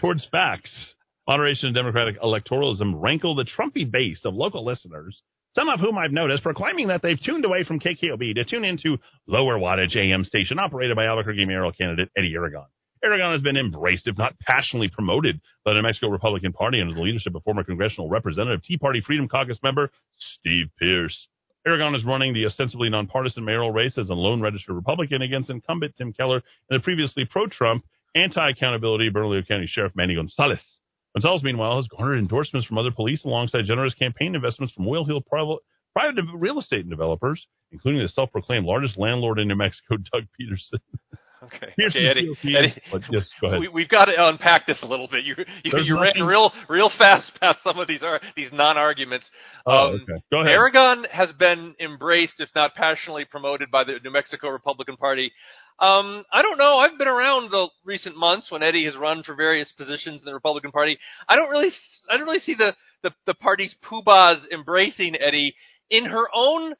towards facts, moderation, and democratic electoralism rankle the Trumpy base of local listeners, some of whom I've noticed proclaiming that they've tuned away from KKOB to tune into lower wattage AM station operated by Albuquerque mayoral candidate Eddy Aragon. Aragon has been embraced, if not passionately promoted, by the Mexico Republican Party under the leadership of former congressional representative, Tea Party Freedom Caucus member Steve Pearce. Aragon is running the ostensibly nonpartisan mayoral race as a lone registered Republican against incumbent Tim Keller and the previously pro-Trump, anti-accountability Bernalillo County Sheriff Manny Gonzalez. Gonzalez, meanwhile, has garnered endorsements from other police alongside generous campaign investments from Whale Hill private, private real estate developers, including the self-proclaimed largest landlord in New Mexico, Doug Peterson. Okay, Eddy. Eddy yes, go ahead. we, we've got to unpack this a little bit. You you, There's you ran real real fast past some of these are these non-arguments. Oh, Um, okay. Go ahead. Aragon has been embraced, if not passionately promoted, by the New Mexico Republican Party. Um, I don't know. I've been around the recent months when Eddy has run for various positions in the Republican Party. I don't really, I don't really see the the, the party's poobahs embracing Eddy in her own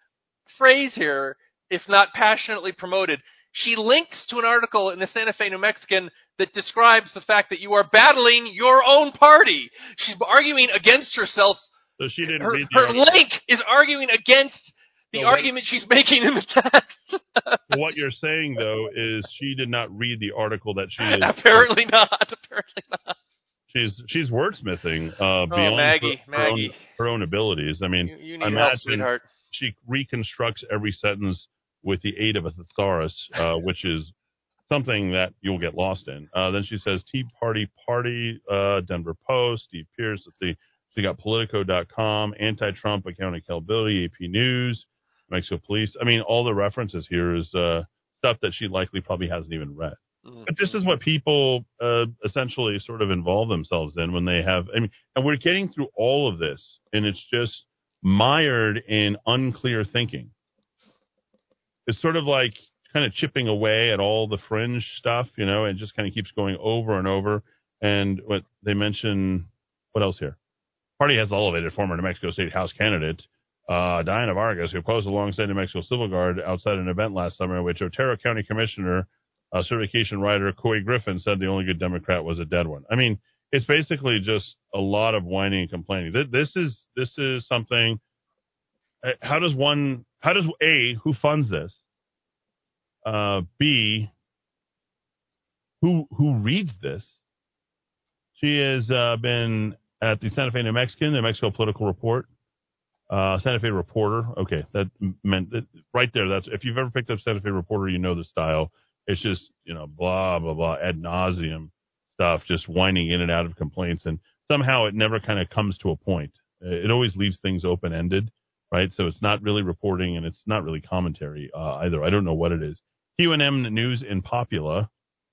phrase here, if not passionately promoted. She links to an article in the Santa Fe New Mexican that describes the fact that you are battling your own party. She's arguing against herself. So she didn't Her, read the her article. link is arguing against the So what- argument she's making in the text. what you're saying though is she did not read the article that she is Apparently not. Apparently not. she's she's wordsmithing uh beyond Oh, Maggie, her, her own, her own abilities. I mean, You, you need imagine help, sweetheart. she reconstructs every sentence with the aid of a thesaurus, uh, which is something that you'll get lost in. Uh, then she says Tea Party Party, uh, Denver Post, Steve Pearce. Let's see. She got Politico.com, anti-Trump account accountability, AP News, Mexico Police. I mean, all the references here is uh, stuff that she likely probably hasn't even read. But this is what people uh, essentially sort of involve themselves in when they have. I mean, and we're getting through all of this, and it's just mired in unclear thinking. It's sort of like kind of chipping away at all the fringe stuff, you know, and just kind of keeps going over and over. And what they mention, what else here? Party has elevated former New Mexico State House candidate uh, Diana Vargas, who posed alongside New Mexico Civil Guard outside an event last summer in which Otero County Commissioner uh, certification writer Couy Griffin said the only good Democrat was a dead one. I mean, it's basically just a lot of whining and complaining. This is this is something. uh, How does one? How does a who funds this? Uh, B. Who who reads this? She has uh, been at the Santa Fe New Mexican, the New Mexico Political Report, uh, Santa Fe Reporter. Okay, that meant that right there. That's if you've ever picked up Santa Fe Reporter, you know the style. It's just you know blah blah blah ad nauseum stuff, just whining in and out of complaints, and somehow it never kind of comes to a point. It always leaves things open ended, right? So it's not really reporting and it's not really commentary uh, either. I don't know what it is. QNM News in Popula.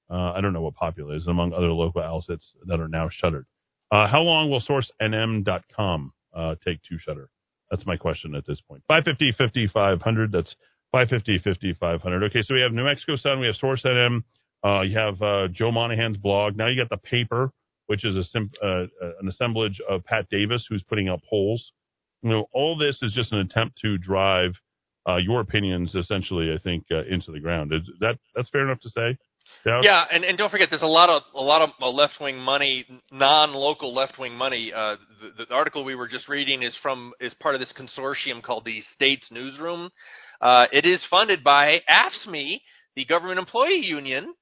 Uh, I don't know what Popula is, among other local outlets that are now shuttered. Uh, how long will sourcenm.com uh, take to shutter? That's my question at this point. 550 5500. That's 550 5500. Okay, so we have New Mexico Sun, we have Source NM, uh, you have uh, Joe Monahan's blog. Now you got the paper which is a uh, uh, an assemblage of Pat Davis, who's putting up polls. You know, all this is just an attempt to drive uh, your opinions, essentially, I think, uh, into the ground. Is that that's fair enough to say? Dowd? Yeah, and, and don't forget, there's a lot of a lot of left wing money, non-local left wing money. Uh, the, the article we were just reading is from is part of this consortium called the States Newsroom. Uh, it is funded by AFSCME, the Government Employee Union.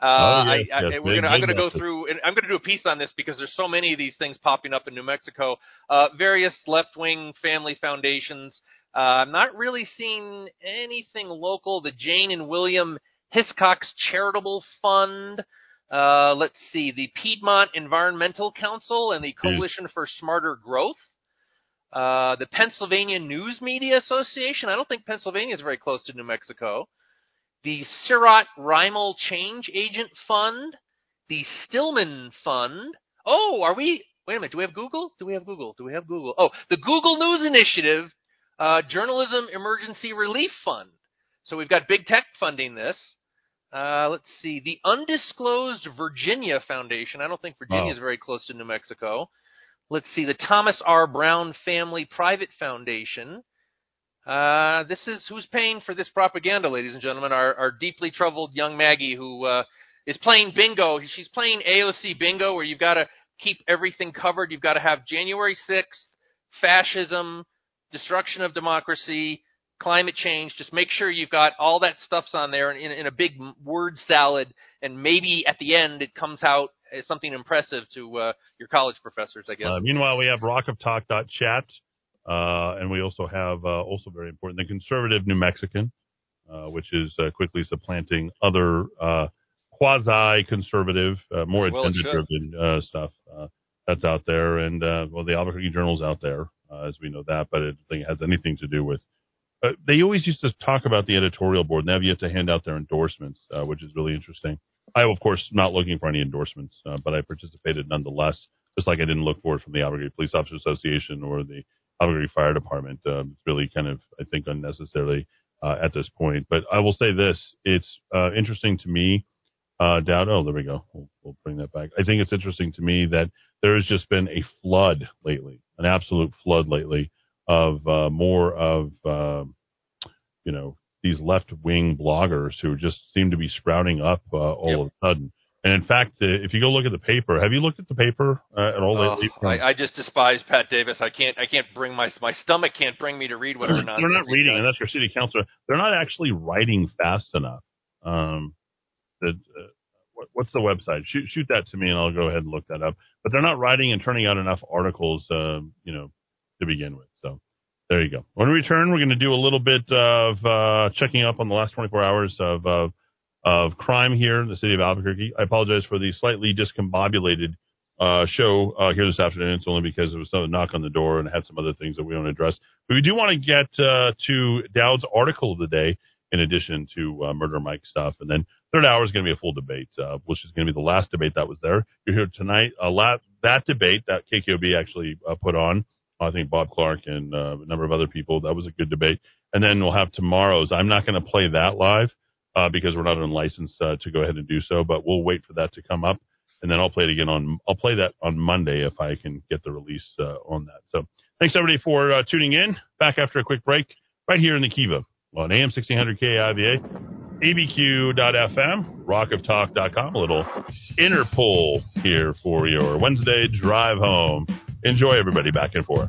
Uh, Oh, yes, I, I, yes, we're big, gonna, I'm going to go through, and I'm going to do a piece on this because there's so many of these things popping up in New Mexico. Uh, various left-wing family foundations. Uh, I'm not really seeing anything local. The Jane and William Hiscox Charitable Fund. Uh, let's see, the Piedmont Environmental Council and the Coalition for Smarter Growth. Uh, the Pennsylvania News Media Association. I don't think Pennsylvania is very close to New Mexico. The Sirat Rimal Change Agent Fund. The Stillman Fund. Oh, are we? Wait a minute. Do we have Google? Do we have Google? Do we have Google? Oh, the Google News Initiative uh, Journalism Emergency Relief Fund. So we've got big tech funding this. Uh, let's see. The Undisclosed Virginia Foundation. I don't think Virginia Oh. is very close to New Mexico. Let's see. The Thomas R. Brown Family Private Foundation. Uh, this is who's paying for this propaganda, ladies and gentlemen. Our, our deeply troubled young Maggie, who uh, is playing bingo. She's playing AOC bingo, where you've got to keep everything covered. You've got to have January 6th, fascism, destruction of democracy, climate change. Just make sure you've got all that stuff's on there in, in a big word salad, and maybe at the end it comes out as something impressive to uh, your college professors, I guess. Uh, meanwhile, we have rockoftalk.chat, and we also have, uh, also very important, the conservative New Mexican, uh, which is uh, quickly supplanting other uh, quasi-conservative, uh, more Well, agenda-driven uh, stuff uh, that's out there. And, uh, well, the Albuquerque Journal's out there, uh, as we know that, but I don't think it has anything to do with uh, they always used to talk about the editorial board, and they have yet to hand out their endorsements, uh, which is really interesting. I, of course, not looking for any endorsements, uh, but I participated nonetheless, just like I didn't look for it from the Albuquerque Police Officers Association or the Albuquerque Fire Department. Um, it's really kind of, I think, unnecessarily uh, at this point. But I will say this: it's uh, interesting to me. Uh, Dowd, oh, there we go. We'll, we'll bring that back. I think it's interesting to me that there has just been a flood lately, an absolute flood lately of uh, more of uh, you know these left wing bloggers who just seem to be sprouting up uh, all of a sudden. And in fact, uh, if you go look at the paper, have you looked at the paper uh, at all Oh, lately? I, I just despise Pat Davis. I can't. I can't bring my my stomach can't bring me to read whatever nonsense. They're not reading, and that's your city councilor. They're not actually writing fast enough. Um, that uh, what, what's the website? Shoot, shoot that to me, and I'll go ahead and look that up. But they're not writing and turning out enough articles, uh, you know, to begin with. So there you go. When we return, we're going to do a little bit of uh, checking up on the last 24 hours of uh, of crime here in the city of Albuquerque. I apologize for the slightly discombobulated uh, show uh, here this afternoon. It's only because there was a knock on the door and I had some other things that we to address. But we do want to get uh, to Dowd's article of the day in addition to uh, Murder Mike stuff. And then third hour is going to be a full debate, uh, which is going to be the last debate that was there. You're here tonight. Uh, la- that debate that KKOB actually uh, put on, I think Bob Clark and a number of other people, that was a good debate. And then we'll have tomorrow's. I'm not going to play that live uh, because we're not unlicensed uh, to go ahead and do so, but we'll wait for that to come up. And then I'll play it again on, I'll play that on Monday if I can get the release uh, on that. So thanks everybody for uh, tuning in. Back after a quick break right here in the Kiva on AM 1600 KIVA, abq.fm, rockoftalk.com. A little Interpol here for your Wednesday drive home. Enjoy everybody back and forth.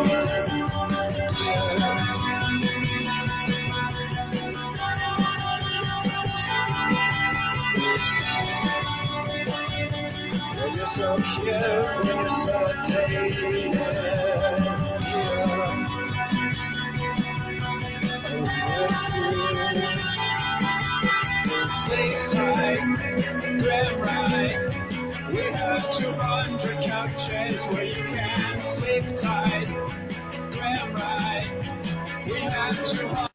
we have 200 couches Where you can sleep tight, grab right. We have 200.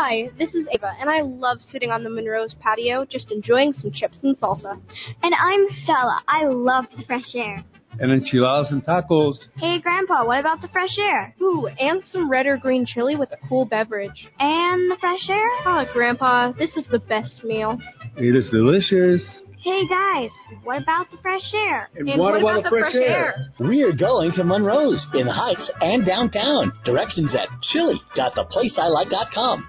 Hi, this is Ava, and I love sitting on the Monroe's patio just enjoying some chips and salsa. And I'm Stella. I love the fresh air. And enchiladas and tacos. Hey, Grandpa, what about the fresh air? Ooh, and some red or green chili with a cool beverage. And the fresh air? Oh, Grandpa, this is the best meal. It is delicious. Hey, guys, what about the fresh air? And And what what about about the the fresh fresh air? We are going to Monroe's in the Heights and downtown. Directions at chili.theplaceilike.com.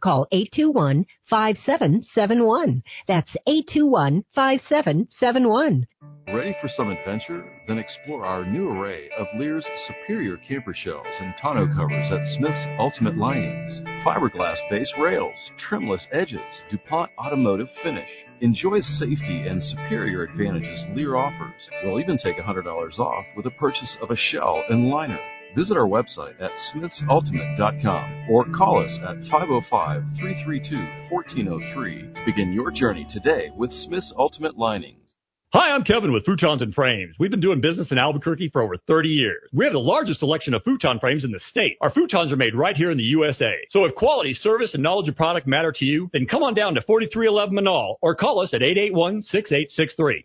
Call 821-5771. That's 821-5771. Ready for some adventure? Then explore our new array of Leer's superior camper shells and tonneau covers at Smith's Ultimate Linings. Fiberglass base rails, trimless edges, DuPont automotive finish. Enjoy safety and superior advantages Lear offers. We'll even take $100 off with a purchase of a shell and liner. Visit our website at smithsultimate.com or call us at 505 332 1403 to begin your journey today with Smith's Ultimate Linings. Hi, I'm Kevin with Futons and Frames. We've been doing business in Albuquerque for over 30 years. We have the largest selection of futon frames in the state. Our futons are made right here in the USA. So if quality, service, and knowledge of product matter to you, then come on down to 4311 Menaul or call us at 881-6863.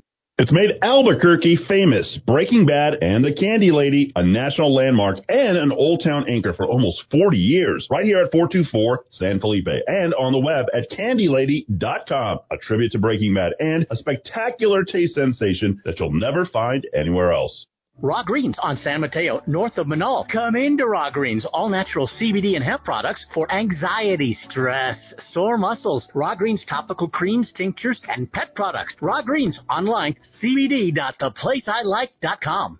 It's made Albuquerque famous. Breaking Bad and The Candy Lady, a national landmark and an Old Town anchor for almost 40 years. Right here at 424 San Felipe and on the web at candylady.com. A tribute to Breaking Bad and a spectacular taste sensation that you'll never find anywhere else. Raw Greens on San Mateo, north of Menaul. Come into Raw Greens, all natural CBD and hemp products for anxiety, stress, sore muscles. Raw Greens topical creams, tinctures, and pet products. Raw Greens online, cbd.theplaceilike.com.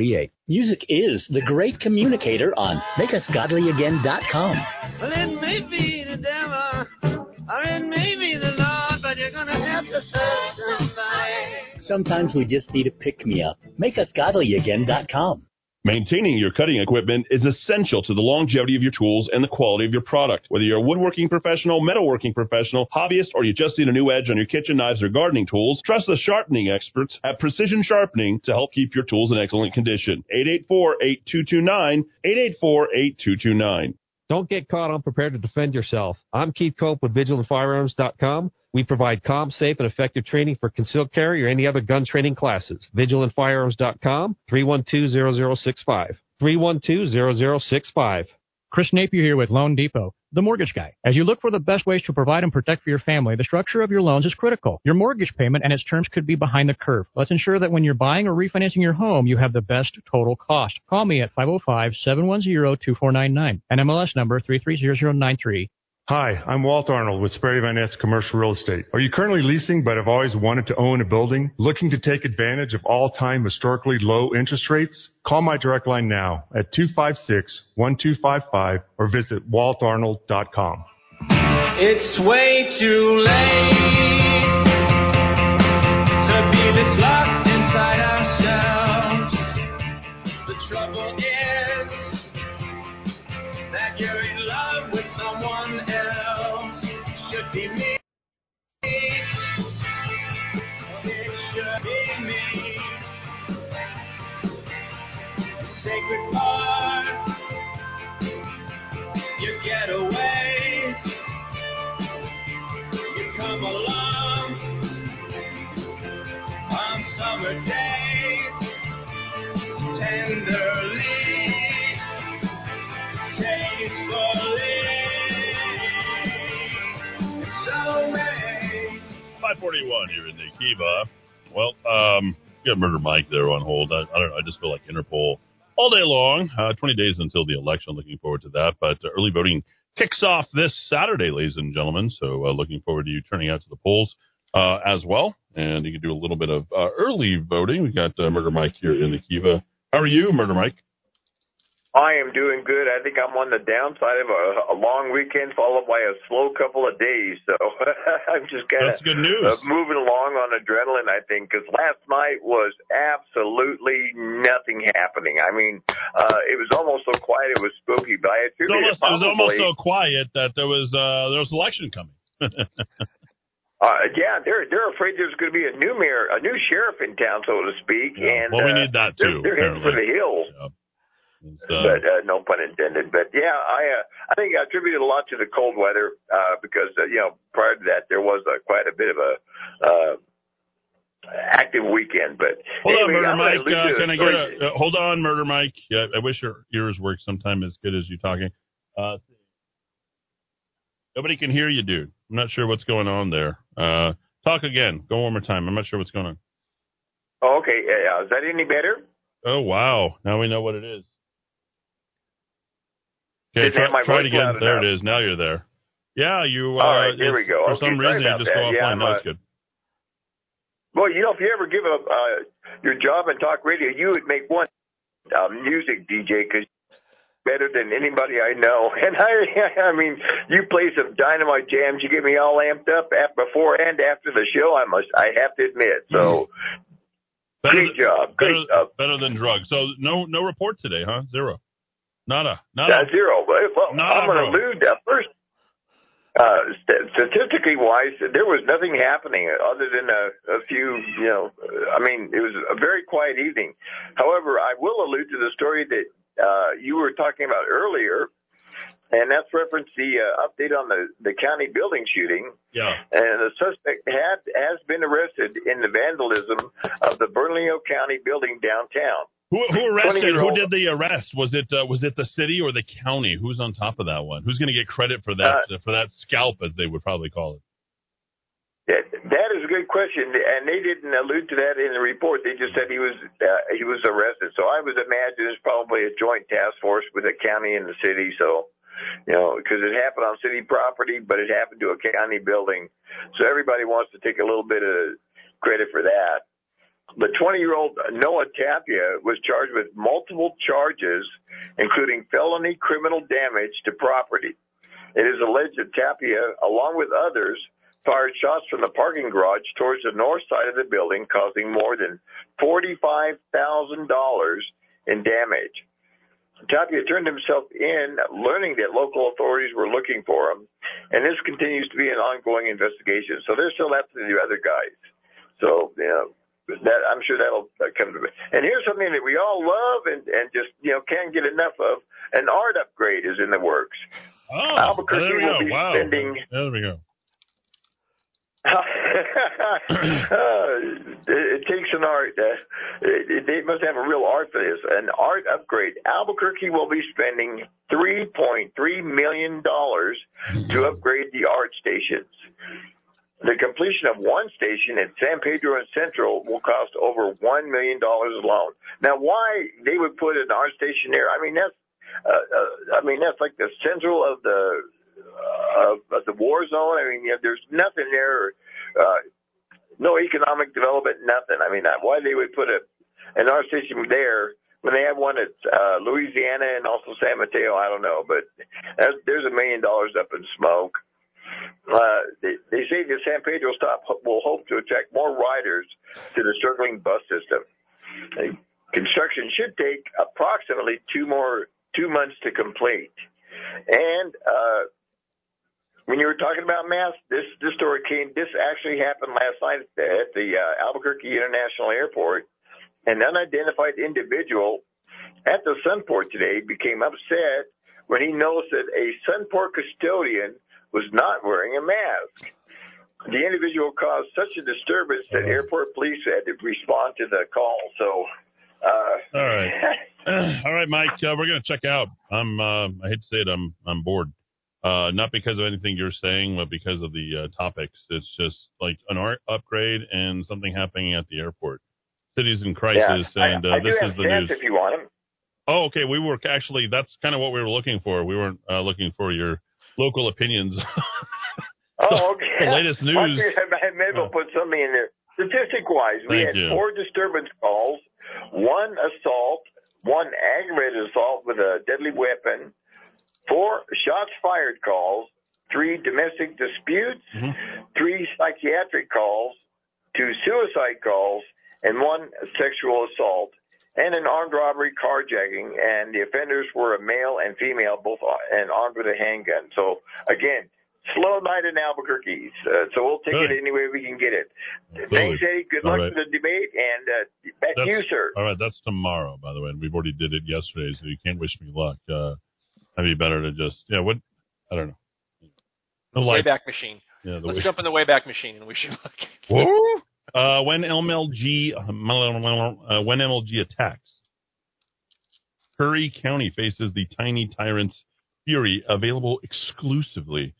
899-1448. Music is the great communicator on makeusgodlyagain.com. Well, it may be the devil, or it may be the Lord, but you're gonna have to serve somebody. Sometimes we just need a pick me up. Makeusgodlyagain.com. Maintaining your cutting equipment is essential to the longevity of your tools and the quality of your product. Whether you're a woodworking professional, metalworking professional, hobbyist, or you just need a new edge on your kitchen knives or gardening tools, trust the sharpening experts at Precision Sharpening to help keep your tools in excellent condition. 884-8229, 884-8229. Don't get caught unprepared to defend yourself. I'm Keith Cope with VigilantFirearms.com. We provide calm, safe, and effective training for concealed carry or any other gun training classes. VigilantFirearms.com, 312-0065. 312-0065. Chris Napier here with Loan Depot, the mortgage guy. As you look for the best ways to provide and protect for your family, the structure of your loans is critical. Your mortgage payment and its terms could be behind the curve. Let's ensure that when you're buying or refinancing your home, you have the best total cost. Call me at 505-710-2499, NMLS number 330093. Hi, I'm Walt Arnold with Sperry Van Ness Commercial Real Estate. Are you currently leasing but have always wanted to own a building? Looking to take advantage of all-time historically low interest rates? Call my direct line now at 256-1255 or visit waltarnold.com. It's way too late summer days, tenderly, tastefully. So many. 541 here in the Kiva. Well, um, got Murder Mike there on hold. I, I don't know. I just feel like Interpol all day long. Uh, 20 days until the election. Looking forward to that. But uh, early voting kicks off this Saturday, ladies and gentlemen. So uh, looking forward to you turning out to the polls uh, as well. And you can do a little bit of uh, early voting. We got uh, Murder Mike here in the Kiva. How are you, Murder Mike? I am doing good. I think I'm on the downside of a, a long weekend followed by a slow couple of days. So I'm just kind of good news. uh, moving along on adrenaline, I think, because last night was absolutely nothing happening. I mean, uh, it was almost so quiet it was spooky, but I It was almost, it it was almost so quiet that there was uh, there was election coming. Uh, yeah, they're they're afraid there's going to be a new mayor, a new sheriff in town, so to speak. Yeah, And well, we uh, need that they're- too, They're, heading for the hills. but uh, no pun intended. But yeah, I uh, I think I attributed a lot to the cold weather uh, because uh, you know prior to that there was uh, quite a bit of a uh, active weekend. But Hold on, anyway, Murder I'm gonna Mike. Uh, can I get a uh, hold on, Murder Mike? Yeah, I wish your ears worked sometime as good as you're talking. Uh, nobody can hear you, dude. I'm not sure what's going on there. Uh, talk again. Go one more time. I'm not sure what's going on. Oh, okay, uh, is that any better? Oh wow! Now we know what it is. Okay, Didn't try, try it again. There enough. it is. Now you're there. Yeah, you. Uh, All right, here we go. For Okay, some reason, you just that. go Yeah, offline. I'm, no, it's good. Well, you know, if you ever give up uh, your job in talk radio, you would make one uh, music DJ because better than anybody I know. And I, I mean, you play some dynamite jams. You get me all amped up at, before and after the show. I must, I have to admit. So, Better great job, great better, job. better than drugs. So no, no report today, huh? Zero. Nada. Nada. Uh, zero. Well, Nada, I'm going to allude uh, first. Uh, st- statistically wise, there was nothing happening other than a, a few, you know, I mean, it was a very quiet evening. However, I will allude to the story that, uh, you were talking about earlier, and that's reference the uh, update on the, the county building shooting. Yeah. And the suspect had, has been arrested in the vandalism of the Bernalillo County building downtown. Who, who arrested? Who did the arrest? Was it uh, was it the city or the county? Who's on top of that one? Who's going to get credit for that uh, for that scalp, as they would probably call it? That, is a good question, and they didn't allude to that in the report. They just said he was uh, he was arrested. So I would imagine it's probably a joint task force with the county and the city. So you know, because it happened on city property, but it happened to a county building. So everybody wants to take a little bit of credit for that. The 20 year old Noah Tapia was charged with multiple charges, including felony criminal damage to property. It is alleged that Tapia, along with others, fired shots from the parking garage towards the north side of the building, causing more than $45,000 in damage. Tapia turned himself in, learning that local authorities were looking for him, and this continues to be an ongoing investigation. So they're still after the other guys. So, you know, that I'm sure that'll come to. me. And here's something that we all love and and just you know can't get enough of. An art upgrade is in the works. Oh, Albuquerque there we will go. be Wow. spending There we go. uh, it, it takes an art. Uh, it, they must have a real art for this. An art upgrade. Albuquerque will be spending three point three million dollars to upgrade the art stations. The completion of one station at San Pedro and Central will cost over one million dollars alone. Now, why they would put an art station there? I mean, that's uh, uh, I mean that's like the central of the uh, of the war zone. I mean, you know, there's nothing there. Uh, no economic development, nothing. I mean, why they would put a an art station there when they have one at uh, Louisiana and also San Mateo, I don't know, but there's, a million dollars up in smoke. Uh, they, they say the San Pedro stop will hope to attract more riders to the struggling bus system. Construction should take approximately two more two months to complete. And uh, when you were talking about masks, this this story came. This actually happened last night at the uh, Albuquerque International Airport. An unidentified individual at the Sunport today became upset when he noticed that a Sunport custodian was not wearing a mask. The individual caused such a disturbance that airport police had to respond to the call. So, uh, All right. All right, Mike. Uh, we're going to check out. I'm. Uh, I hate to say it. I'm. I'm bored. Uh, not because of anything you're saying, but because of the uh, topics. It's just like an art upgrade and something happening at the airport. Cities in crisis, yeah, and I, uh, I this do have is the news. if you want them. Oh, okay. We were actually. That's kind of what we were looking for. We weren't uh, looking for your local opinions. Oh, okay. the latest news. figured I may as well put something in there. Statistic wise, we had you. four disturbance calls, one assault, one aggravated assault with a deadly weapon, four shots fired calls, three domestic disputes, Mm-hmm. three psychiatric calls, two suicide calls, and one sexual assault, and an armed robbery carjacking. And the offenders were a male and female, both and armed with a handgun. So again, slow night in Albuquerque. Uh, so we'll take it any way we can get it. Absolutely. Thanks, Eddy. Good luck right. for the debate, and uh, back to you, That's- sir. All right, that's tomorrow, by the way. And we've already did it yesterday, so you can't wish me luck. Uh, that'd be better to just, yeah. What? I don't know. No life. Wayback Machine. Yeah, the Let's way- jump in the Wayback Machine and we should look. Woo! Uh, when MLG uh, when MLG attacks, Curry County faces the tiny tyrant's fury. Available exclusively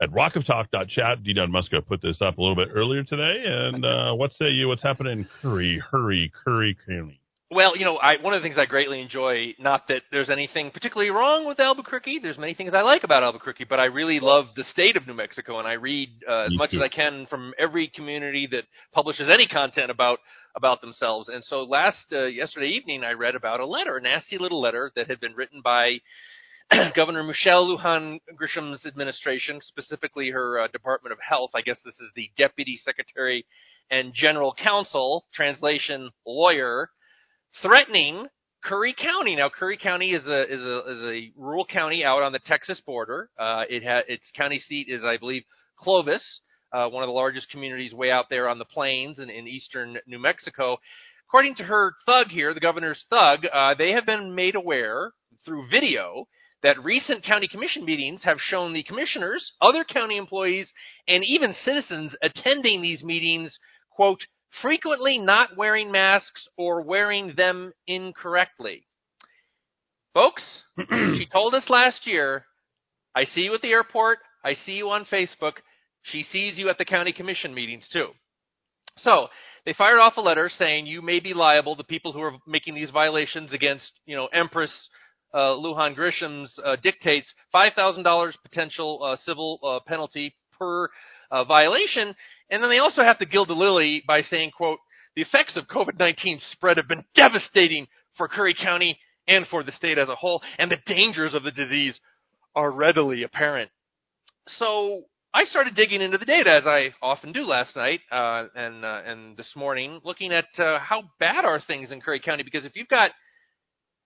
at rockoftalk.chat. D. Dowd Muska put this up a little bit earlier today. And uh, what say you? What's happening in Curry, Hurry, Curry County? Well, you know, I, one of the things I greatly enjoy, not that there's anything particularly wrong with Albuquerque. There's many things I like about Albuquerque, but I really love the state of New Mexico, and I read uh, as Me much too. as I can from every community that publishes any content about about themselves. And so last uh, yesterday evening, I read about a letter, a nasty little letter that had been written by Governor Michelle Lujan Grisham's administration, specifically her uh, Department of Health. I guess this is the Deputy Secretary and General Counsel, translation lawyer, threatening Curry County. Now, Curry County is a is a is a rural county out on the Texas border. Uh, it ha- its county seat is, I believe, Clovis, uh, one of the largest communities way out there on the plains in, in eastern New Mexico. According to her thug here, the governor's thug, uh, they have been made aware through video that recent county commission meetings have shown the commissioners, other county employees, and even citizens attending these meetings, quote, frequently not wearing masks or wearing them incorrectly. Folks, she told us last year, I see you at the airport, I see you on Facebook, she sees you at the county commission meetings too. So, they fired off a letter saying you may be liable, the people who are making these violations against, you know, Empress uh, Lujan Grisham's uh, dictates $5,000 potential uh, civil uh, penalty per uh, violation. And then they also have to gild the lily by saying, quote, the effects of COVID-19 spread have been devastating for Curry County and for the state as a whole, and the dangers of the disease are readily apparent. So I started digging into the data as I often do last night uh, and uh, and this morning, looking at uh, how bad are things in Curry County. Because if you've got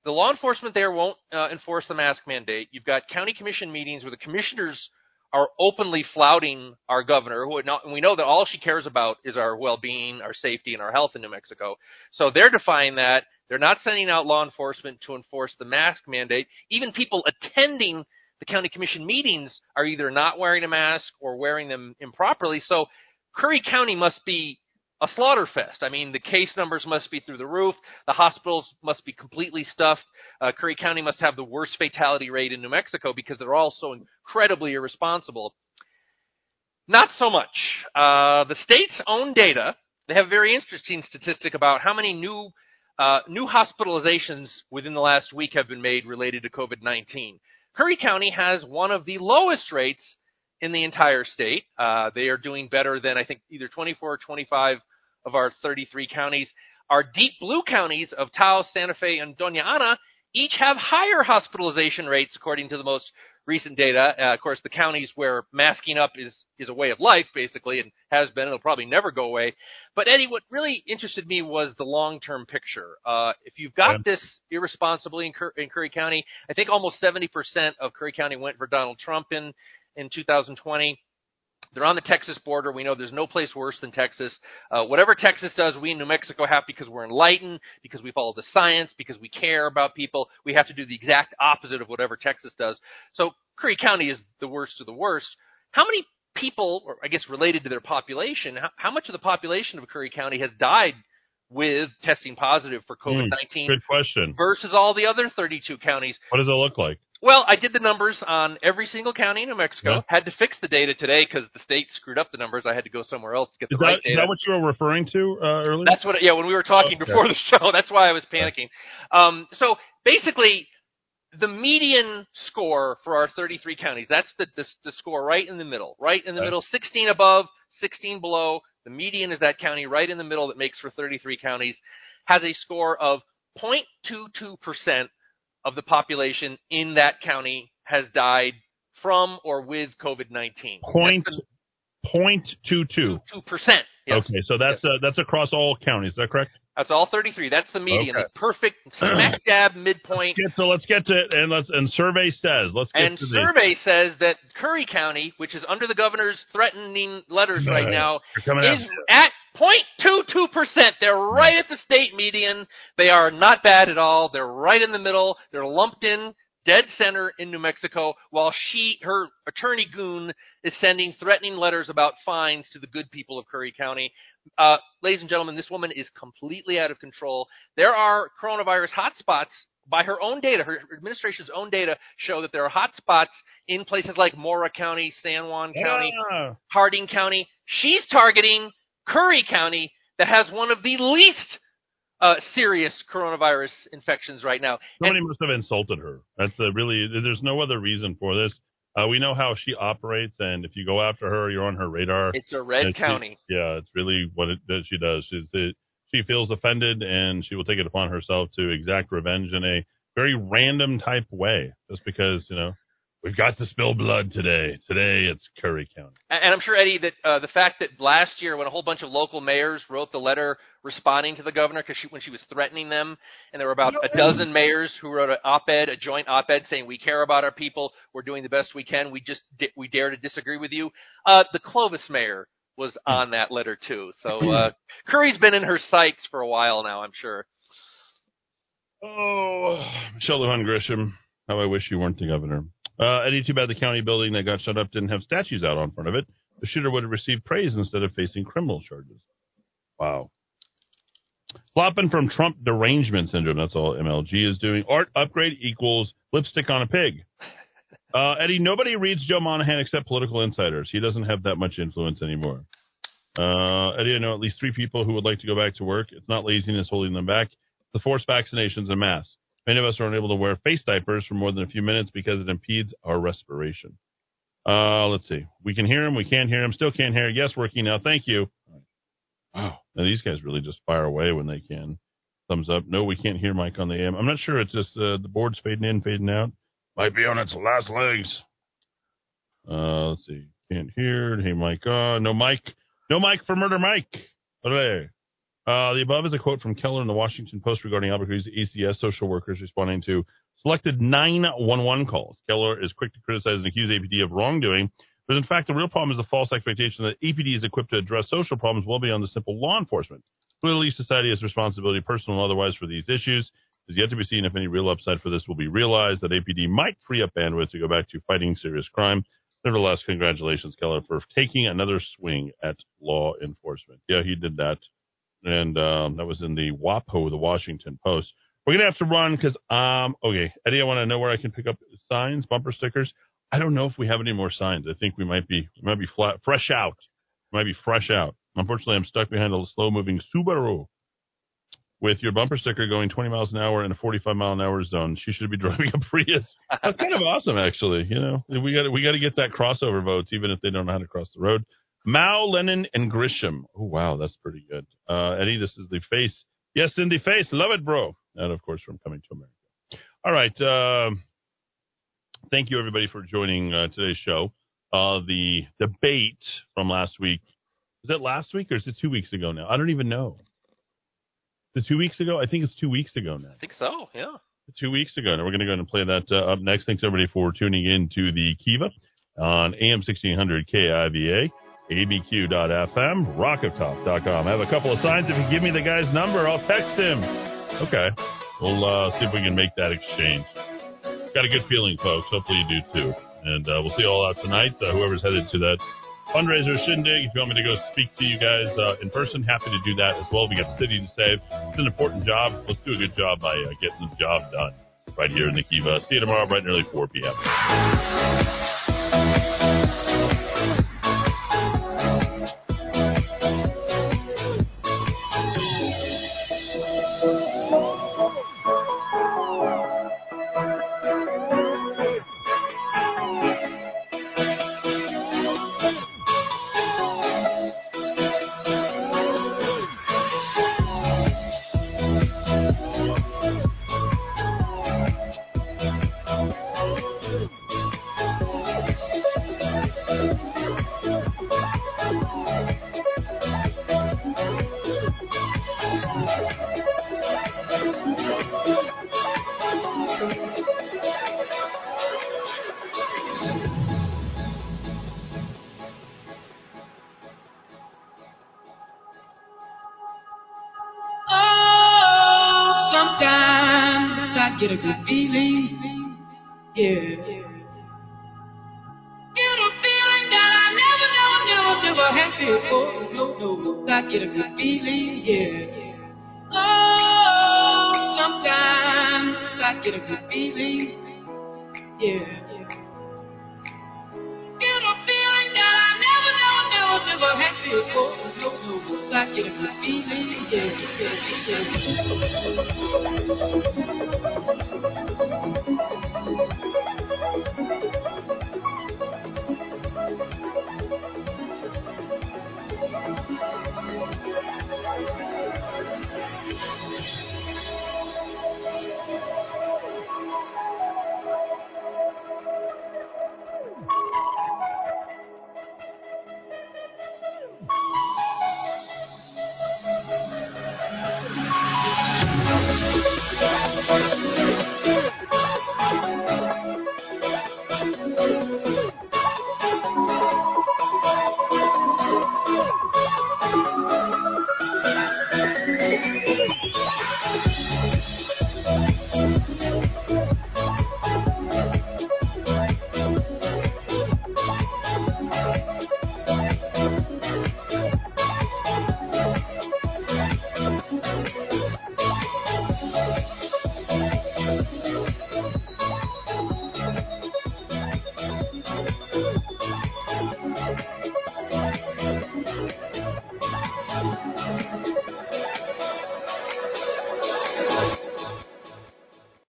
the law enforcement there won't uh, enforce the mask mandate, you've got county commission meetings where the commissioners are openly flouting our governor, who not, we know that all she cares about is our well-being, our safety, and our health in New Mexico. So they're defying that. They're not sending out law enforcement to enforce the mask mandate. Even people attending the county commission meetings are either not wearing a mask or wearing them improperly. So Curry County must be a slaughter fest. I mean, the case numbers must be through the roof. The hospitals must be completely stuffed. Uh, Curry County must have the worst fatality rate in New Mexico because they're all so incredibly irresponsible. Not so much. Uh, the state's own data, they have a very interesting statistic about how many new uh, new hospitalizations within the last week have been made related to COVID 19. Curry County has one of the lowest rates in the entire state. Uh, they are doing better than, I think, either 24 or 25 of our 33 counties. Our deep blue counties of Taos, Santa Fe, and Doña Ana each have higher hospitalization rates according to the most recent data. Uh, of course, the counties where masking up is is a way of life, basically, and has been, and will probably never go away. But Eddy, what really interested me was the long term picture. Uh, if you've got Yeah. this irresponsibly in, Cur- in Curry County, I think almost 70% of Curry County went for Donald Trump in in 2020. They're on the Texas border. We know there's no place worse than Texas. Uh, whatever Texas does, we in New Mexico have because we're enlightened, because we follow the science, because we care about people. We have to do the exact opposite of whatever Texas does. So Curry County is the worst of the worst. How many people, or I guess related to their population, how, how much of the population of Curry County has died with testing positive for COVID Hmm, 19 Good question. versus all the other 32 counties? What does it look like? Well, I did the numbers on every single county in New Mexico. Yeah. Had to fix the data today because the state screwed up the numbers. I had to go somewhere else to get the Is that, right is that what you were referring to uh, earlier? That's what. Yeah, when we were talking Okay. before the show, that's why I was panicking. Um, so basically, the median score for our 33 counties. That's the, the the score right in the middle. Right in the Okay. middle. 16 above, 16 below. The median is that county right in the middle that makes for 33 counties, has a score of 0.22% of the population in that county has died from or with COVID 19. 0.22%. Yes. Okay, so that's uh, that's across all counties. Is that correct? That's all 33. That's the median. Okay. The perfect smack dab midpoint. Get, so let's get to it, and let's and survey says let's get And to the survey says that Curry County, which is under the governor's threatening letters right Right. now, is at 0.22%. They're right at the state median. They are not bad at all. They're right in the middle. They're lumped in dead center in New Mexico while she, her attorney goon, is sending threatening letters about fines to the good people of Curry County. Uh, ladies and gentlemen, this woman is completely out of control. There are coronavirus hotspots by her own data, her administration's own data show that there are hotspots in places like Mora County, San Juan County, Ah. Harding County. She's targeting Curry County that has one of the least uh, serious coronavirus infections right now. Somebody must have insulted her. That's a really. There's no other reason for this. Uh, we know how she operates, and if you go after her, you're on her radar. It's a red And she- county. yeah, it's really what it, that she does. She's the, she feels offended, and she will take it upon herself to exact revenge in a very random type way, just because you know we've got to spill blood today. Today it's Curry County. And and I'm sure Eddy that uh, the fact that last year when a whole bunch of local mayors wrote the letter responding to the governor because she, when she was threatening them, and there were about a dozen mayors who wrote an op-ed, a joint op-ed saying we care about our people, we're doing the best we can, we just di- we dare to disagree with you. Uh, the Clovis mayor was on that letter too. So uh, Curry's been in her sights for a while now, I'm sure. Oh, Michelle Lujan Grisham. How I wish you weren't the governor. Uh, Eddy, too bad the county building that got shut up didn't have statues out on front of it. The shooter would have received praise instead of facing criminal charges. Wow. Flopping from Trump derangement syndrome. That's all MLG is doing. Art upgrade equals lipstick on a pig. Uh, Eddy, nobody reads Joe Monahan except political insiders. He doesn't have that much influence anymore. Uh, Eddy, I know at least three people who would like to go back to work. It's not laziness holding them back. The forced vaccinations and masks. Many of us are unable to wear face diapers for more than a few minutes because it impedes our respiration. Uh, let's see. We can hear him. We can't hear him. Still can't hear. Yes, working now. Thank you. Wow. Now these guys really just fire away when they can. Thumbs up. No, we can't hear Mike on the AM. I'm not sure. It's just uh, the board's fading in, fading out. Might be on its last legs. Uh, let's see. Can't hear. Hey, Mike. Uh, no Mike. No Mike for Murder Mike. Hooray. Uh, the above is a quote from Keller in the Washington Post regarding Albuquerque's ACS social workers responding to selected 911 calls. Keller is quick to criticize and accuse APD of wrongdoing, but in fact, the real problem is the false expectation that APD is equipped to address social problems well beyond the simple law enforcement. Clearly, society has responsibility, personal and otherwise, for these issues. It is yet to be seen if any real upside for this will be realized that APD might free up bandwidth to go back to fighting serious crime. nevertheless, congratulations, Keller, for taking another swing at law enforcement. Yeah, he did that, and um, that was in the WAPO, the Washington Post. We're gonna have to run because um, okay, Eddy, I want to know where I can pick up signs, bumper stickers. I don't know if we have any more signs. I think we might be we might be flat, fresh out. We might be fresh out. Unfortunately, I'm stuck behind a slow moving Subaru with your bumper sticker going 20 miles an hour in a 45 mile an hour zone. She should be driving a Prius. That's kind of awesome, actually. You know, we got we got to get that crossover votes, even if they don't know how to cross the road. Mao, Lenin, and Grisham. Oh wow, that's pretty good. Uh, Eddy, this is the face. Yes, in the face. Love it, bro. And of course, from Coming to America. All right. Um, thank you everybody for joining uh, today's show. Uh, the debate from last week. Was it last week or is it two weeks ago now? I don't even know. Is it two weeks ago? I think it's two weeks ago now. I think so. Yeah. Two weeks ago. And we're going to go ahead and play that uh, up next. Thanks everybody for tuning in to the Kiva on AM 1600 KIVA, abq.fm, rockoftalk.com. I have a couple of signs. If you give me the guy's number, I'll text him. Okay. We'll uh, see if we can make that exchange. Got a good feeling, folks. Hopefully you do too. And uh, we'll see you all out tonight. Uh, whoever's headed to that fundraiser shindig, if you want me to go speak to you guys uh, in person, happy to do that as well. We got the city to save. It's an important job. Let's do a good job by uh, getting the job done right here in the Kiva. See you tomorrow, bright and early, 4 p.m.